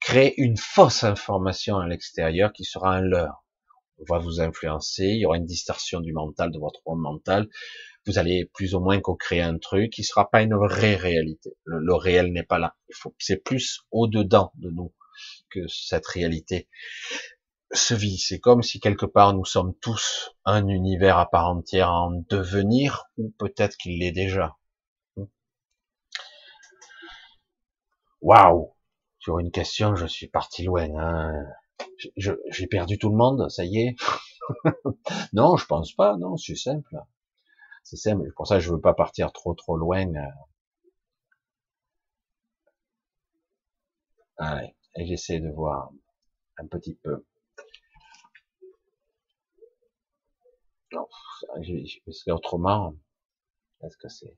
Speaker 1: créer une fausse information à l'extérieur qui sera un leurre. On va vous influencer, il y aura une distorsion du mental, de votre monde mental. Vous allez plus ou moins co-créer un truc qui sera pas une vraie réalité. Le, réel n'est pas là. C'est plus au-dedans de nous que cette réalité se vit. C'est comme si quelque part nous sommes tous un univers à part entière en devenir, ou peut-être qu'il l'est déjà. Waouh Sur une question, je suis parti loin. Hein. J'ai perdu tout le monde, ça y est. non, je pense pas. Non, c'est simple. C'est simple. Pour ça, je veux pas partir trop trop loin. Allez, et j'essaie de voir un petit peu. Non, parce qu'autrement, est-ce que c'est?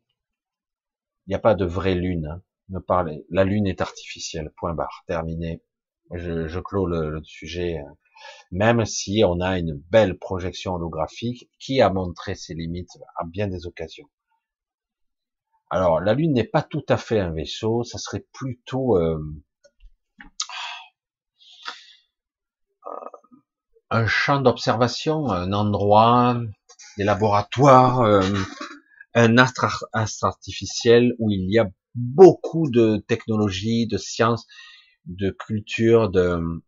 Speaker 1: Il n'y a pas de vraie lune. Hein ne parler. La lune est artificielle. Point barre. Terminé. Je, je clôt le, sujet. Euh, même si on a une belle projection holographique qui a montré ses limites à bien des occasions? Alors, la Lune n'est pas tout à fait un vaisseau, ça serait plutôt euh, un champ d'observation, un endroit, des laboratoires, euh, un astre, astre artificiel où il y a beaucoup de technologies, de sciences, de culture, de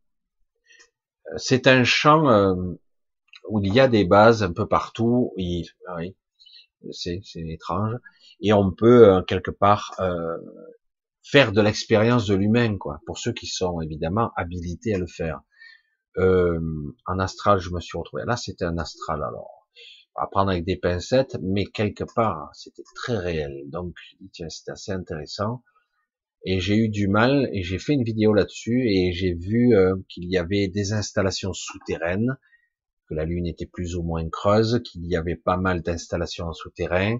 Speaker 1: c'est un champ euh, où il y a des bases un peu partout. Oui, c'est étrange. Et on peut euh, quelque part euh, faire de l'expérience de l'humain, quoi. Pour ceux qui sont évidemment habilités à le faire. en astral, je me suis retrouvé. Là, c'était un astral alors. À prendre avec des pincettes, mais quelque part, c'était très réel. Donc, tiens, c'est assez intéressant. Et j'ai eu du mal, et j'ai fait une vidéo là-dessus, et j'ai vu euh, qu'il y avait des installations souterraines, que la Lune était plus ou moins creuse, qu'il y avait pas mal d'installations en souterrain.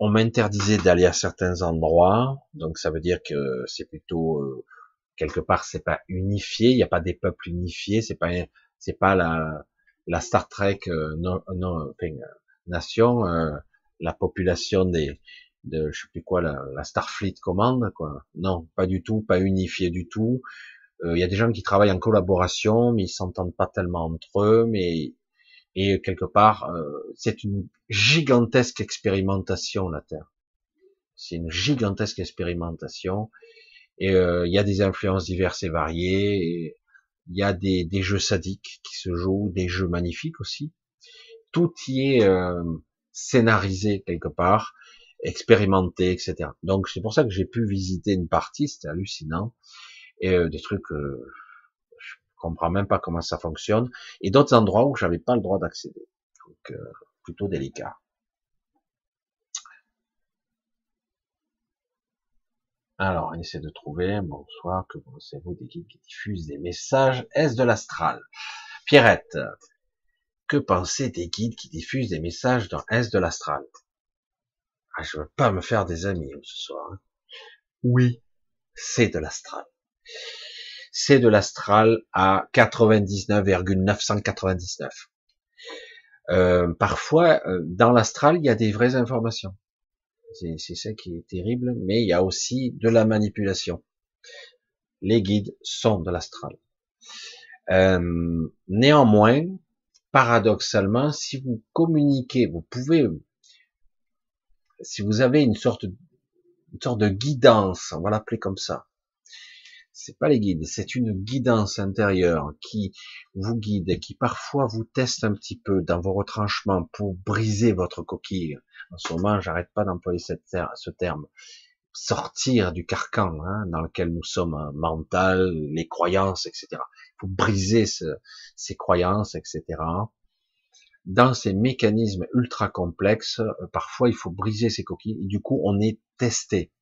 Speaker 1: On m'interdisait d'aller à certains endroits, donc ça veut dire que c'est plutôt euh, quelque part c'est pas unifié, il n'y a pas des peuples unifiés, c'est pas c'est pas la la Star Trek euh, non, non enfin, nation, euh, la population des de je sais plus quoi la, la Starfleet commande quoi. Non, pas du tout, pas unifié du tout. Euh, il y a des gens qui travaillent en collaboration, mais ils s'entendent pas tellement entre eux, mais et quelque part c'est une gigantesque expérimentation la Terre. C'est une gigantesque expérimentation et il y a des influences diverses et variées. Et, il y a des, des, jeux sadiques qui se jouent, des jeux magnifiques aussi. Tout y est euh, scénarisé quelque part, expérimenté, etc. Donc c'est pour ça que j'ai pu visiter une partie, c'était hallucinant, et euh, des trucs, euh, je comprends même pas comment ça fonctionne, et d'autres endroits où j'avais pas le droit d'accéder. Donc euh, plutôt délicat. Alors, on essaie de trouver, bonsoir, que pensez-vous des guides qui diffusent des messages Est de l'astral? Pierrette, que pensez des guides qui diffusent des messages dans Est de l'astral? Ah, Je veux pas me faire des amis ce soir. Hein. Oui, c'est de l'astral. C'est de l'astral à 99,999. Euh, parfois, euh, dans l'astral, il y a des vraies informations. C'est ça qui est terrible, mais il y a aussi de la manipulation. Les guides sont de l'astral. Euh, néanmoins, paradoxalement, si vous communiquez, vous pouvez, si vous avez une sorte, une sorte de guidance, on va l'appeler comme ça. C'est pas les guides, c'est une guidance intérieure qui vous guide et qui parfois vous teste un petit peu dans vos retranchements pour briser votre coquille en ce moment, j'arrête pas d'employer ce terme, sortir du carcan hein, dans lequel nous sommes, hein, mental, les croyances, etc. Il faut briser ces croyances, etc. Dans ces mécanismes ultra complexes, euh, parfois il faut briser ces coquilles, du coup on est testé,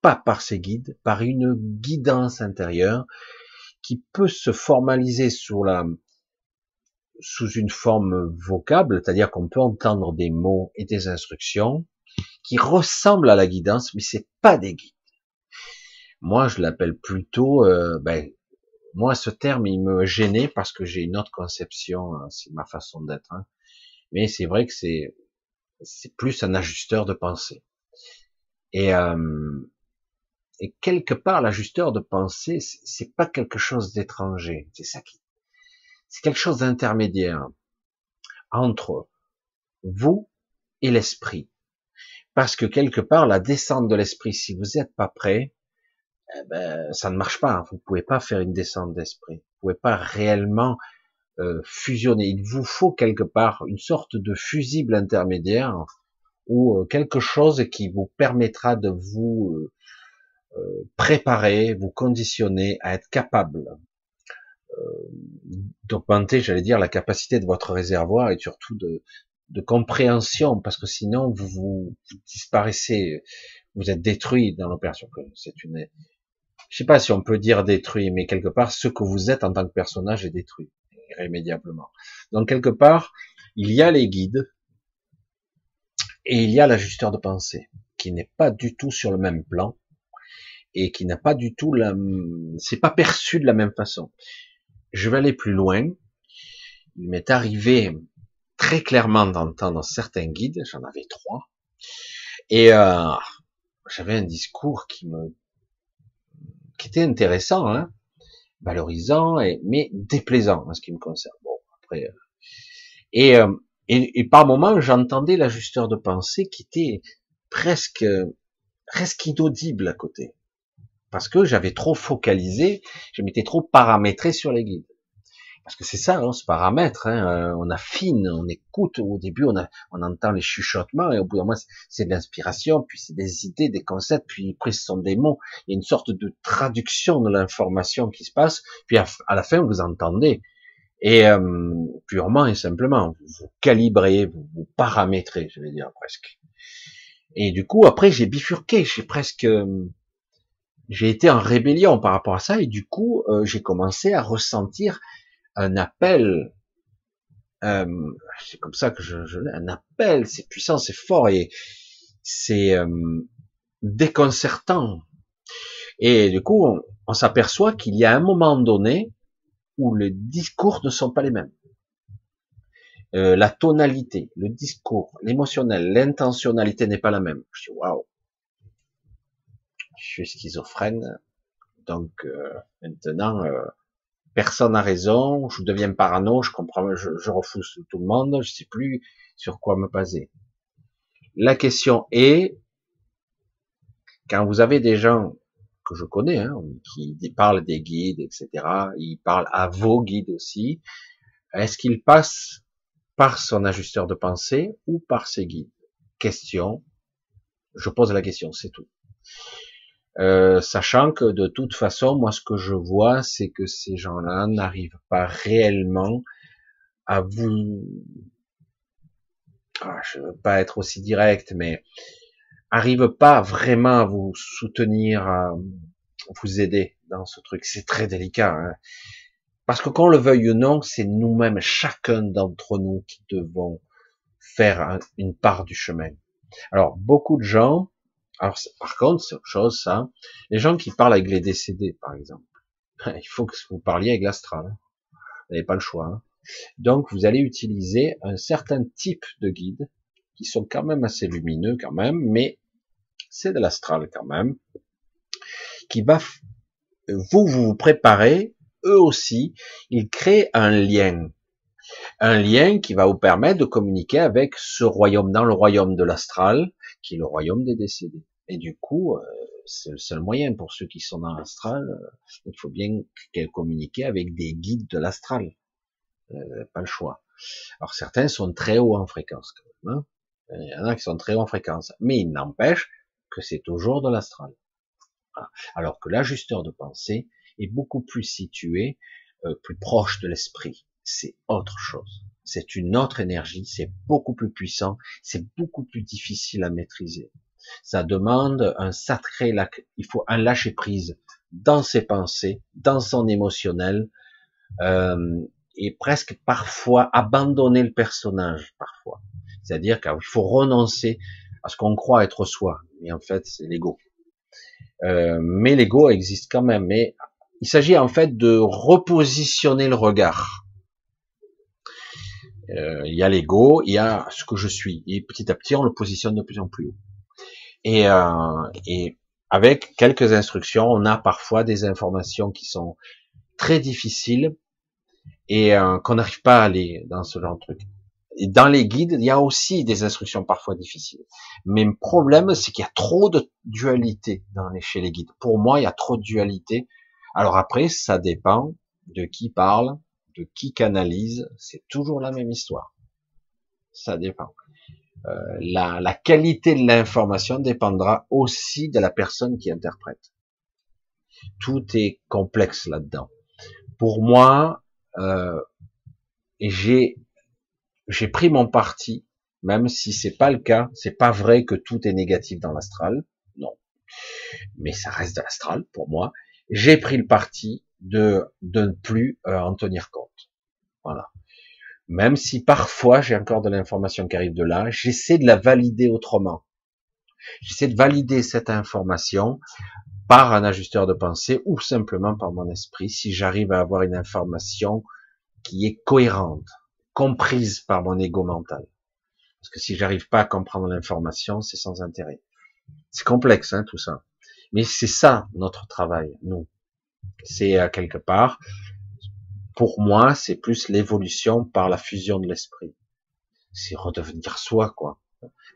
Speaker 1: pas par ces guides, par une guidance intérieure qui peut se formaliser sous la, sous une forme vocable, c'est-à-dire qu'on peut entendre des mots et des instructions qui ressemblent à la guidance, mais c'est pas des guides. Moi, je l'appelle plutôt, euh, ben, moi, ce terme, il me gênait parce que j'ai une autre conception, hein, c'est ma façon d'être. Hein. Mais c'est vrai que c'est, c'est plus un ajusteur de pensée. Et, euh, et quelque part, l'ajusteur de pensée, c'est pas quelque chose d'étranger. C'est ça qui c'est quelque chose d'intermédiaire entre vous et l'esprit. Parce que quelque part, la descente de l'esprit, si vous n'êtes pas prêt, eh ben, ça ne marche pas. Vous pouvez pas faire une descente d'esprit. Vous pouvez pas réellement euh, fusionner. Il vous faut quelque part une sorte de fusible intermédiaire ou euh, quelque chose qui vous permettra de vous euh, préparer, vous conditionner à être capable d'augmenter, j'allais dire, la capacité de votre réservoir et surtout de, de compréhension, parce que sinon vous, vous, disparaissez, vous êtes détruit dans l'opération. C'est une, je sais pas si on peut dire détruit, mais quelque part ce que vous êtes en tant que personnage est détruit irrémédiablement. Donc quelque part, il y a les guides et il y a l'ajusteur de pensée qui n'est pas du tout sur le même plan et qui n'a pas du tout la, c'est pas perçu de la même façon je vais aller plus loin. Il m'est arrivé très clairement d'entendre certains guides, j'en avais trois, et euh, j'avais un discours qui me, qui était intéressant, hein, valorisant, et, mais déplaisant en ce qui me concerne. Bon, après, euh, et, euh, et, par moments, j'entendais l'ajusteur de pensée qui était presque, presque inaudible à côté parce que j'avais trop focalisé, je m'étais trop paramétré sur les guides. Parce que c'est ça, on se paramètre, hein, euh, on affine, on écoute, au début on, a, on entend les chuchotements, et au bout d'un moment c'est de l'inspiration, puis c'est des idées, des concepts, puis après ce sont des mots, il y a une sorte de traduction de l'information qui se passe, puis à, la fin vous entendez, Et euh, purement et simplement, vous, calibrez, vous, vous paramétrez, je vais dire presque. Et du coup, après, j'ai bifurqué, j'ai presque, euh, j'ai été en rébellion par rapport à ça, et du coup, euh, j'ai commencé à ressentir un appel. Euh, c'est comme ça que je, je un appel, c'est puissant, c'est fort et c'est déconcertant. Et du coup, on s'aperçoit qu'il y a un moment donné où les discours ne sont pas les mêmes. Euh, la tonalité, le discours, l'émotionnel, l'intentionnalité n'est pas la même. Je dis waouh, je suis schizophrène, donc euh, maintenant euh, personne n'a raison, je deviens parano, je comprends, je, je refuse tout le monde, je sais plus sur quoi me baser. La question est, quand vous avez des gens que je connais, hein, qui parlent des guides, etc. Ils parlent à vos guides aussi. Est-ce qu'ils passent par son ajusteur de pensée ou par ses guides? Question. Je pose la question, c'est tout. Euh, sachant que de toute façon, moi, ce que je vois, c'est que ces gens-là n'arrivent pas réellement à vous. Ah, je veux pas être aussi direct, mais arrive pas vraiment à vous soutenir, à vous aider dans ce truc. C'est très délicat. Hein. Parce que qu'on le veuille ou non, c'est nous-mêmes, chacun d'entre nous, qui devons faire une part du chemin. Alors, beaucoup de gens, alors par contre, c'est autre chose, ça, les gens qui parlent avec les décédés, par exemple, il faut que vous parliez avec l'astral. Hein. Vous n'avez pas le choix. Hein. Donc, vous allez utiliser un certain type de guide qui sont quand même assez lumineux quand même, mais c'est de l'astral quand même, qui va, vous, vous vous préparez, eux aussi, ils créent un lien. Un lien qui va vous permettre de communiquer avec ce royaume, dans le royaume de l'astral, qui est le royaume des décédés. Et du coup, euh, c'est le seul moyen pour ceux qui sont dans l'astral, euh, il faut bien communiquer avec des guides de l'astral. Euh, pas le choix. Alors certains sont très hauts en fréquence quand même. Hein. Il y en a qui sont très hauts en fréquence. Mais il n'empêche que c'est toujours de l'astral. Alors que l'ajusteur de pensée est beaucoup plus situé, plus proche de l'esprit. C'est autre chose. C'est une autre énergie, c'est beaucoup plus puissant, c'est beaucoup plus difficile à maîtriser. Ça demande un sacré, il faut un lâcher prise dans ses pensées, dans son émotionnel, euh, et presque parfois abandonner le personnage, parfois. C'est-à-dire qu'il faut renoncer à ce qu'on croit être soi, mais en fait c'est l'ego. Euh, mais l'ego existe quand même. Mais il s'agit en fait de repositionner le regard. Euh, il y a l'ego, il y a ce que je suis, et petit à petit on le positionne de plus en plus haut. Et, euh, et avec quelques instructions, on a parfois des informations qui sont très difficiles et qu'on n'arrive pas à aller dans ce genre de truc. Et dans les guides, il y a aussi des instructions parfois difficiles. Mais le problème, c'est qu'il y a trop de dualité dans les, chez les guides. Pour moi, il y a trop de dualité. Alors après, ça dépend de qui parle, de qui canalise. C'est toujours la même histoire. Ça dépend. Euh, la, qualité de l'information dépendra aussi de la personne qui interprète. Tout est complexe là-dedans. Pour moi, euh, j'ai j'ai pris mon parti, même si c'est pas le cas, c'est pas vrai que tout est négatif dans l'astral, non. Mais ça reste de l'astral pour moi. J'ai pris le parti de, de ne plus euh, en tenir compte. Voilà. Même si parfois j'ai encore de l'information qui arrive de là, j'essaie de la valider autrement. J'essaie de valider cette information par un ajusteur de pensée ou simplement par mon esprit si j'arrive à avoir une information qui est cohérente comprise par mon ego mental. Parce que si j'arrive pas à comprendre l'information, c'est sans intérêt. C'est complexe, hein, tout ça. Mais c'est ça notre travail, nous. C'est à quelque part, pour moi, c'est plus l'évolution par la fusion de l'esprit. C'est redevenir soi, quoi.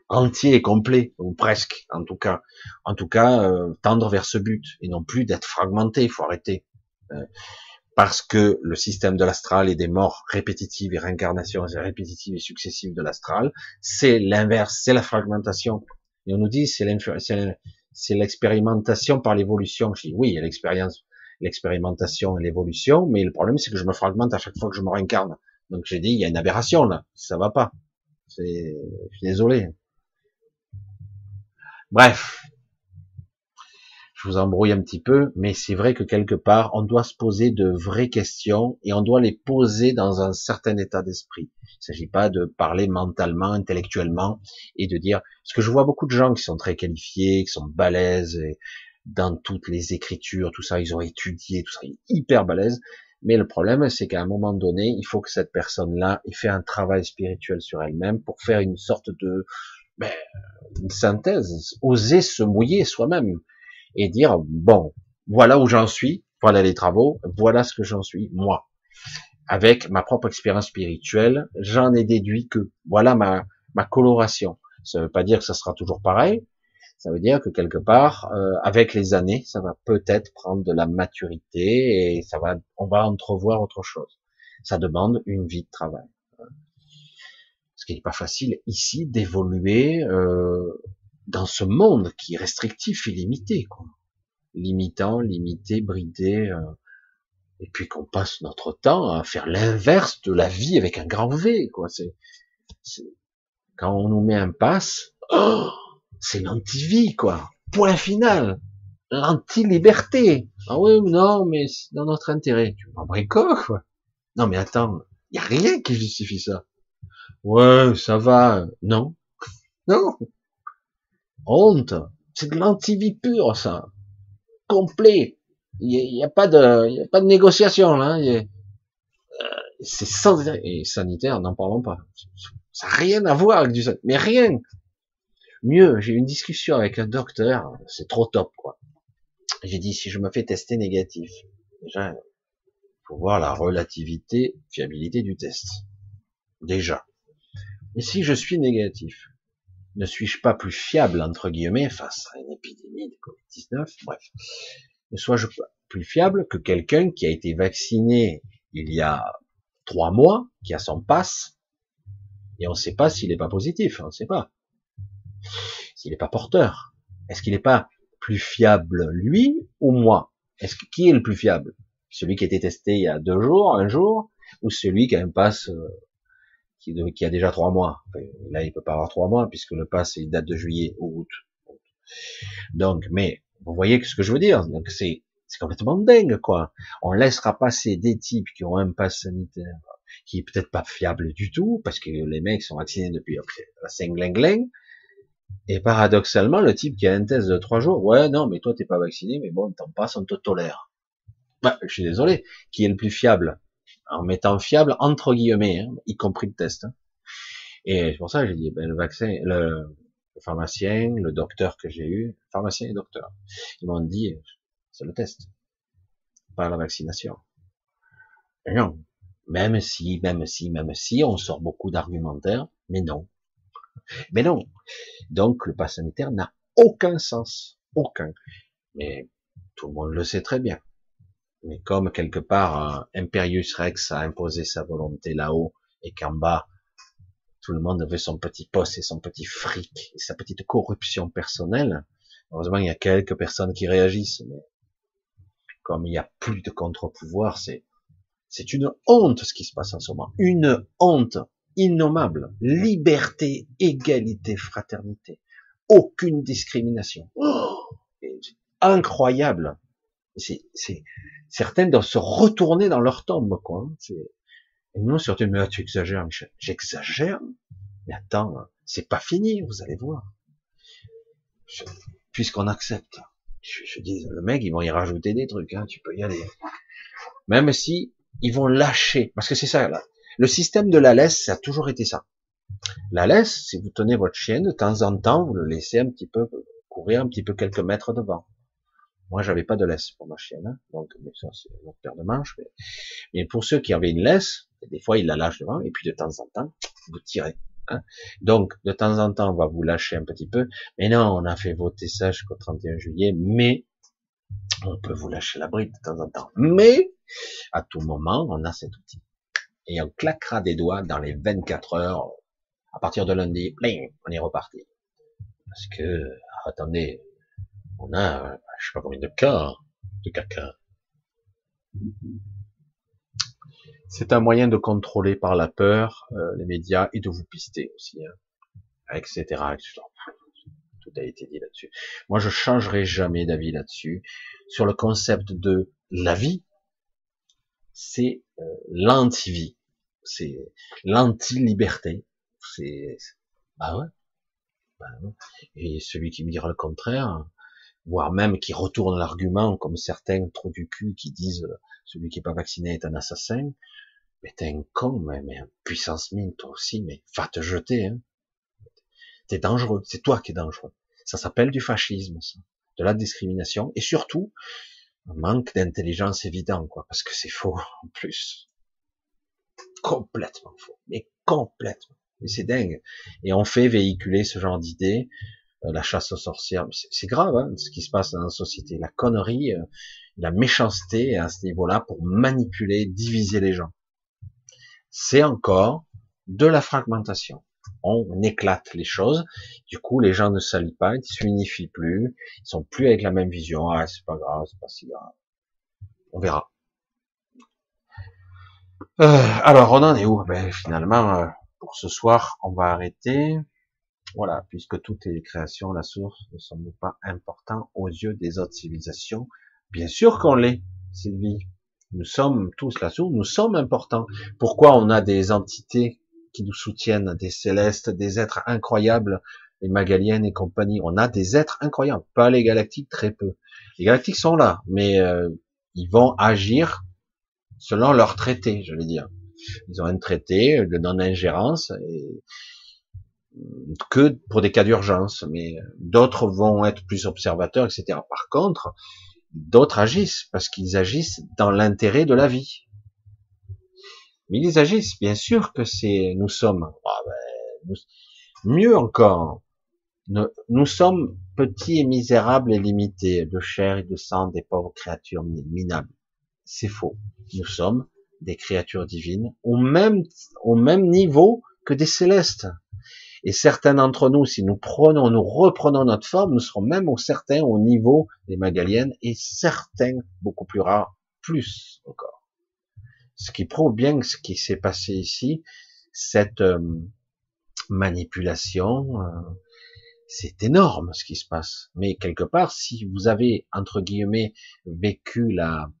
Speaker 1: Entier et complet, ou presque, en tout cas. En tout cas, euh, tendre vers ce but, et non plus d'être fragmenté, il faut arrêter. Euh, parce que le système de l'astral et des morts répétitives et réincarnations répétitives et successives de l'astral, c'est l'inverse, c'est la fragmentation. Et on nous dit c'est l'expérimentation par l'évolution. Je dis oui, il y a l'expérience, l'expérimentation et l'évolution, mais le problème c'est que je me fragmente à chaque fois que je me réincarne. Donc j'ai dit, il y a une aberration là, ça va pas. C'est, je suis désolé. Bref, je vous embrouille un petit peu, mais c'est vrai que quelque part, on doit se poser de vraies questions et on doit les poser dans un certain état d'esprit. Il ne s'agit pas de parler mentalement, intellectuellement et de dire, parce que je vois beaucoup de gens qui sont très qualifiés, qui sont balèzes dans toutes les écritures, tout ça, ils ont étudié, tout ça, hyper balèzes. Mais le problème, c'est qu'à un moment donné, il faut que cette personne-là ait fait un travail spirituel sur elle-même pour faire une sorte de ben, une synthèse, oser se mouiller soi-même et dire bon, voilà où j'en suis, voilà les travaux, voilà ce que j'en suis moi. Avec ma propre expérience spirituelle, j'en ai déduit que voilà ma ma coloration. Ça veut pas dire que ça sera toujours pareil. Ça veut dire que quelque part, euh, avec les années, ça va peut-être prendre de la maturité et ça va, on va entrevoir autre chose. Ça demande une vie de travail. Ce qui n'est pas facile ici d'évoluer euh, dans ce monde qui est restrictif et limité, quoi. Limitant, limité, bridé, euh, et puis qu'on passe notre temps à faire l'inverse de la vie avec un grand V, quoi. C'est, quand on nous met un passe, oh, c'est l'anti-vie, quoi. Point final. L'anti-liberté. Ah oui, non, mais c'est dans notre intérêt. Tu m'en quoi. Non, mais attends, il a rien qui justifie ça. Ouais, ça va. Non. Non. Honte. C'est de l'antivie pure, ça. Complet. Il n'y a, pas de, y a pas de négociation, là. Euh, c'est sans, et sanitaire, n'en parlons pas. Ça n'a rien à voir avec du mais rien. Mieux, j'ai eu une discussion avec un docteur, c'est trop top, quoi. J'ai dit, si je me fais tester négatif, déjà, faut voir la relativité, fiabilité du test. Déjà. Et si je suis négatif, ne suis-je pas plus fiable, entre guillemets, face à une épidémie de Covid-19 Bref. Ne suis-je plus fiable que quelqu'un qui a été vacciné il y a trois mois, qui a son passe, et on ne sait pas s'il n'est pas positif, on ne sait pas. S'il n'est pas porteur. Est-ce qu'il n'est pas plus fiable, lui, ou moi? Est-ce qui est le plus fiable? Celui qui a été testé il y a deux jours, un jour, ou celui qui a un passe euh, qui, a déjà trois mois? là, il peut pas avoir trois mois puisque le pass il date de juillet ou août. Donc, mais vous voyez ce que je veux dire. Donc c'est c'est complètement dingue quoi. On laissera passer des types qui ont un pass sanitaire qui est peut-être pas fiable du tout parce que les mecs sont vaccinés depuis la cinglingling. Et paradoxalement, le type qui a un test de trois jours, ouais, non, mais toi t'es pas vacciné, mais bon, t'en passes, on te tolère. Bah, je suis désolé. Qui est le plus fiable? En mettant fiable entre guillemets, hein, y compris le test. Hein. Et c'est pour ça que j'ai dit, ben, le vaccin, le, pharmacien, le docteur que j'ai eu, pharmacien et docteur, ils m'ont dit, c'est le test, pas la vaccination. non, même si, même si, même si, on sort beaucoup d'argumentaires, mais non. Mais non. Donc le pass sanitaire n'a aucun sens, aucun. Mais tout le monde le sait très bien. Mais comme quelque part Imperius Rex a imposé sa volonté là-haut et qu'en bas tout le monde veut son petit poste et son petit fric et sa petite corruption personnelle, heureusement il y a quelques personnes qui réagissent, mais comme il n'y a plus de contre-pouvoir, c'est c'est une honte ce qui se passe en ce moment, une honte innommable, liberté, égalité, fraternité, aucune discrimination, oh incroyable. C'est certains doivent se retourner dans leur tombe, quoi. Et nous, certains, mais tu exagères, Michel. J'exagère? Mais attends, c'est pas fini, vous allez voir. Puisqu'on accepte. Je, dis, le mec, ils vont y rajouter des trucs, hein, tu peux y aller. Même si ils vont lâcher, parce que c'est ça, là. Le système de la laisse, ça a toujours été ça. La laisse, si vous tenez votre chien, de temps en temps, vous le laissez un petit peu courir un petit peu quelques mètres devant. Moi, j'avais pas de laisse pour ma chienne, hein, donc mais ça c'est notre paire de manches. Mais... pour ceux qui avaient une laisse, des fois ils la lâchent devant, et puis de temps en temps, vous tirez. Hein. Donc de temps en temps, on va vous lâcher un petit peu. Mais non, on a fait voter ça jusqu'au 31 juillet, mais on peut vous lâcher la bride de temps en temps. Mais à tout moment, on a cet outil. Et on claquera des doigts dans les 24 heures. À partir de lundi, on est reparti. Parce que, attendez, on a, je sais pas combien de cas de caca. C'est un moyen de contrôler par la peur euh, les médias et de vous pister aussi, hein, etc., Tout a été dit là-dessus. Moi, je changerai jamais d'avis là-dessus. Sur le concept de la vie, c'est euh, l'anti-vie, c'est l'anti-liberté. C'est bah ouais. bah ouais. Et celui qui me dira le contraire, voire même qui retourne l'argument, comme certains trop du cul qui disent euh, celui qui est pas vacciné est un assassin, mais t'es un con, mais, mais puissance mine, toi aussi, mais va te jeter, hein. T'es dangereux, c'est toi qui es dangereux. Ça s'appelle du fascisme, ça. de la discrimination, et surtout, un manque d'intelligence évident, quoi, parce que c'est faux, en plus. Complètement faux, mais complètement. Mais c'est dingue. Et on fait véhiculer ce genre d'idées, euh, la chasse aux sorcières. C'est grave, hein, ce qui se passe dans la société. La connerie, euh, la méchanceté à ce niveau-là pour manipuler, diviser les gens. C'est encore de la fragmentation. On éclate les choses. Du coup, les gens ne s'allient pas, ils s'unifient plus, ils sont plus avec la même vision. Ah, c'est pas grave, c'est pas si grave. On verra. Euh, alors, on en est où? Ben, Finalement, pour ce soir, on va arrêter. Voilà, puisque tout est création, la source ne semble pas important aux yeux des autres civilisations? Bien sûr qu'on l'est, Sylvie. Nous sommes tous la source, nous sommes importants. Pourquoi on a des entités qui nous soutiennent, des célestes, des êtres incroyables, les Magaliennes et compagnie? On a des êtres incroyables, pas les galactiques, très peu. Les galactiques sont là, mais euh, ils vont agir selon leur traité, je vais dire. Ils ont un traité de non-ingérence et que pour des cas d'urgence, mais d'autres vont être plus observateurs, etc. Par contre, d'autres agissent parce qu'ils agissent dans l'intérêt de la vie. Mais ils agissent, bien sûr que c'est, nous sommes, ah ben, mieux encore, nous, sommes petits et misérables et limités, de chair et de sang, des pauvres créatures minables. C'est faux. Nous sommes des créatures divines au même, au même niveau que des célestes. Et certains d'entre nous, si nous prenons, nous reprenons notre forme, nous serons même au certains au niveau des magaliennes et certains, beaucoup plus rares, plus encore. Ce qui prouve bien ce qui s'est passé ici, cette euh, manipulation, euh, c'est énorme ce qui se passe. Mais quelque part, si vous avez, entre guillemets, vécu la,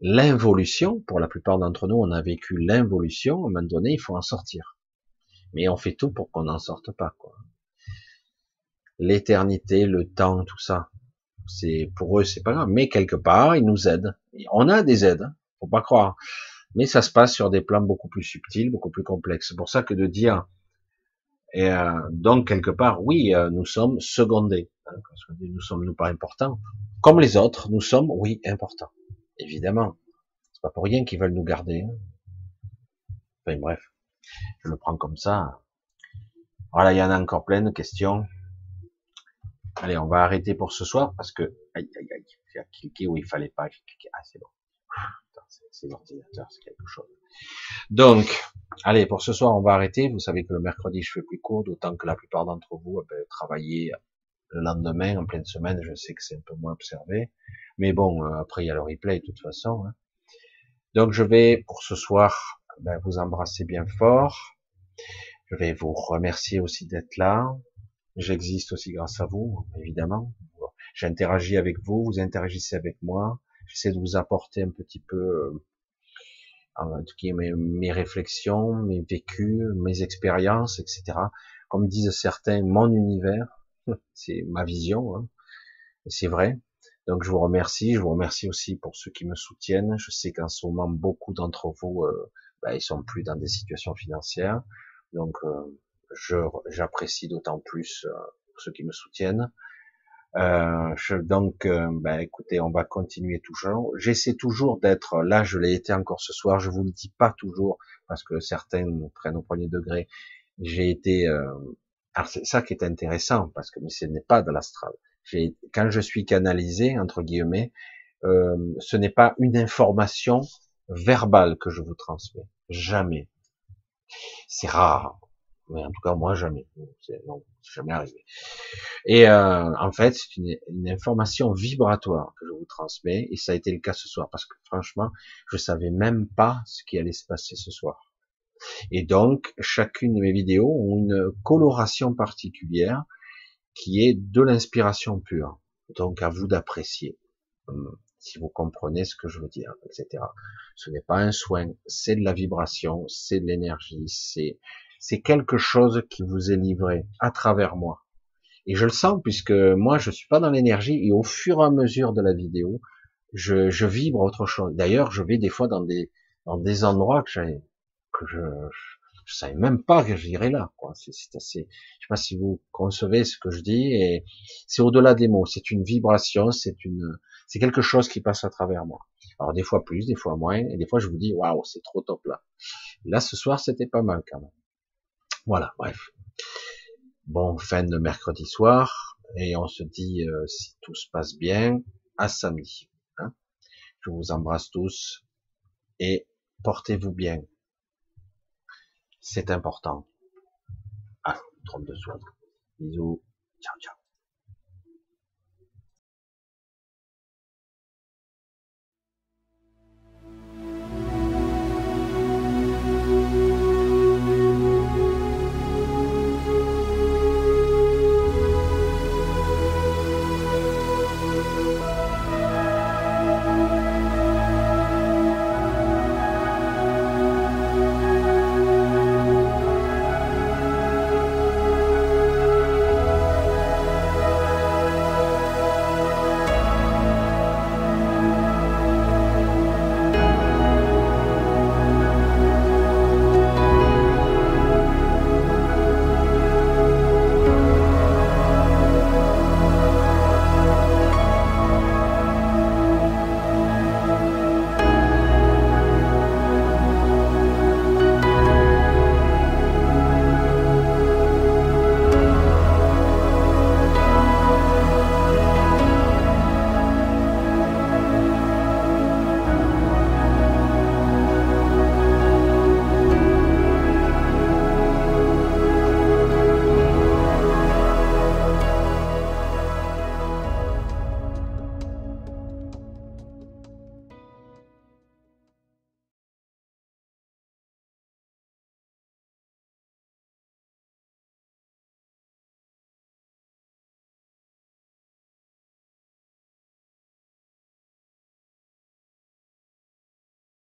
Speaker 1: l'involution, pour la plupart d'entre nous, on a vécu l'involution, à un moment donné, il faut en sortir. Mais on fait tout pour qu'on n'en sorte pas. L'éternité, le temps, tout ça, c'est pour eux, c'est pas grave. Mais quelque part, ils nous aident. On a des aides, hein, faut pas croire. Mais ça se passe sur des plans beaucoup plus subtils, beaucoup plus complexes. C'est pour ça que de dire, euh, donc quelque part, oui, euh, nous sommes secondés. Hein, parce nous sommes nous pas importants, comme les autres, nous sommes, oui, importants. Évidemment, c'est pas pour rien qu'ils veulent nous garder. Hein. Bref je le prends comme ça. Voilà, il y en a encore plein de questions. Allez, on va arrêter pour ce soir parce que, aïe, aïe, aïe, j'ai cliqué où il fallait pas cliquer. Ah, c'est bon. C'est l'ordinateur, c'est quelque chose. Donc, allez, pour ce soir, on va arrêter. Vous savez que le mercredi, je fais plus court, d'autant que la plupart d'entre vous, eh ben, travaillez le lendemain, en pleine semaine, je sais que c'est un peu moins observé. Mais bon, euh, après, il y a le replay, de toute façon. Hein. Donc, je vais, pour ce soir, ben, vous embrasser bien fort. Je vais vous remercier aussi d'être là. J'existe aussi grâce à vous, évidemment. J'interagis avec vous, vous interagissez avec moi. J'essaie de vous apporter un petit peu euh, mes, mes réflexions, mes vécus, mes expériences, etc. Comme disent certains, mon univers, c'est ma vision, hein. c'est vrai. Donc je vous remercie, je vous remercie aussi pour ceux qui me soutiennent. Je sais qu'en ce moment, beaucoup d'entre vous euh, bah, ils sont plus dans des situations financières. Donc, euh, j'apprécie d'autant plus euh, ceux qui me soutiennent. Euh, je, donc, bah, écoutez, on va continuer toujours. J'essaie toujours d'être là. Je l'ai été encore ce soir. Je vous le dis pas toujours parce que certains prennent au premier degré. J'ai été. Alors c'est ça qui est intéressant parce que mais ce n'est pas de l'astral. Quand je suis canalisé entre guillemets, ce n'est pas une information verbal que je vous transmets. Jamais. C'est rare. Mais en tout cas, moi, jamais. C'est non, jamais arrivé. Et euh, en fait, c'est une, une, information vibratoire que je vous transmets, et ça a été le cas ce soir, parce que franchement, je savais même pas ce qui allait se passer ce soir. Et donc, chacune de mes vidéos ont une coloration particulière qui est de l'inspiration pure. Donc, à vous d'apprécier, hum, si vous comprenez ce que je veux dire, etc. Ce n'est pas un soin, c'est de la vibration, c'est de l'énergie, c'est c'est quelque chose qui vous est livré à travers moi. Et je le sens puisque moi je suis pas dans l'énergie et au fur et à mesure de la vidéo, je, je vibre autre chose. D'ailleurs, je vais des fois dans des dans des endroits que j'ai que je, je savais même pas que j'irais là. Quoi. C'est, assez. Je sais pas si vous concevez ce que je dis et c'est au-delà des mots. C'est une vibration, c'est une, c'est quelque chose qui passe à travers moi. Alors des fois plus, des fois moins, et des fois je vous dis waouh, c'est trop top là. Là ce soir c'était pas mal quand même. Voilà, bref. Bon, fin de mercredi soir, et on se dit, euh, si tout se passe bien, à samedi. Hein. Je vous embrasse tous, et portez-vous bien. C'est important. Ah, trompe de soin. Bisous. Ciao, ciao.